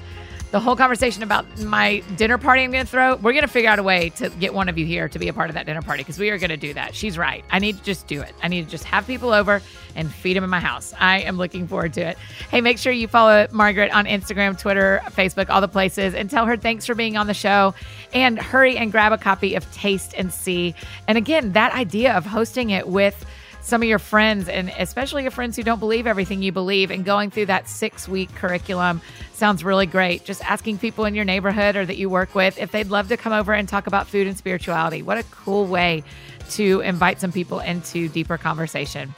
the whole conversation about my dinner party I'm going to throw, we're going to figure out a way to get one of you here to be a part of that dinner party because we are going to do that. She's right. I need to just do it. I need to just have people over and feed them in my house. I am looking forward to it. Hey, make sure you follow Margaret on Instagram, Twitter, Facebook, all the places, and tell her thanks for being on the show. And hurry and grab a copy of Taste and See. And again, that idea of hosting it with some of your friends and especially your friends who don't believe everything you believe and going through that six week curriculum sounds really great. Just asking people in your neighborhood or that you work with if they'd love to come over and talk about food and spirituality. What a cool way to invite some people into deeper conversation.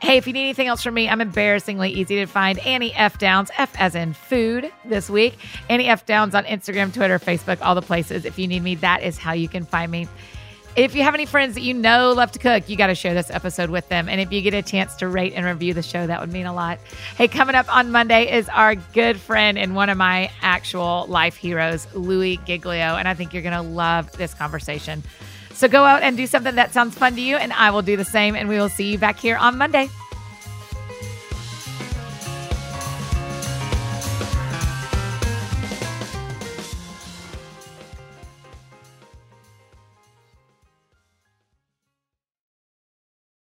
Hey, if you need anything else from me, I'm embarrassingly easy to find. Annie F. Downs, F as in food this week. Annie F. Downs on Instagram, Twitter, Facebook, all the places. If you need me, that is how you can find me. If you have any friends that you know love to cook, you got to share this episode with them. And if you get a chance to rate and review the show, that would mean a lot. Hey, coming up on Monday is our good friend and one of my actual life heroes, Louie Giglio. And I think you're going to love this conversation. So go out and do something that sounds fun to you, and I will do the same. And we will see you back here on Monday.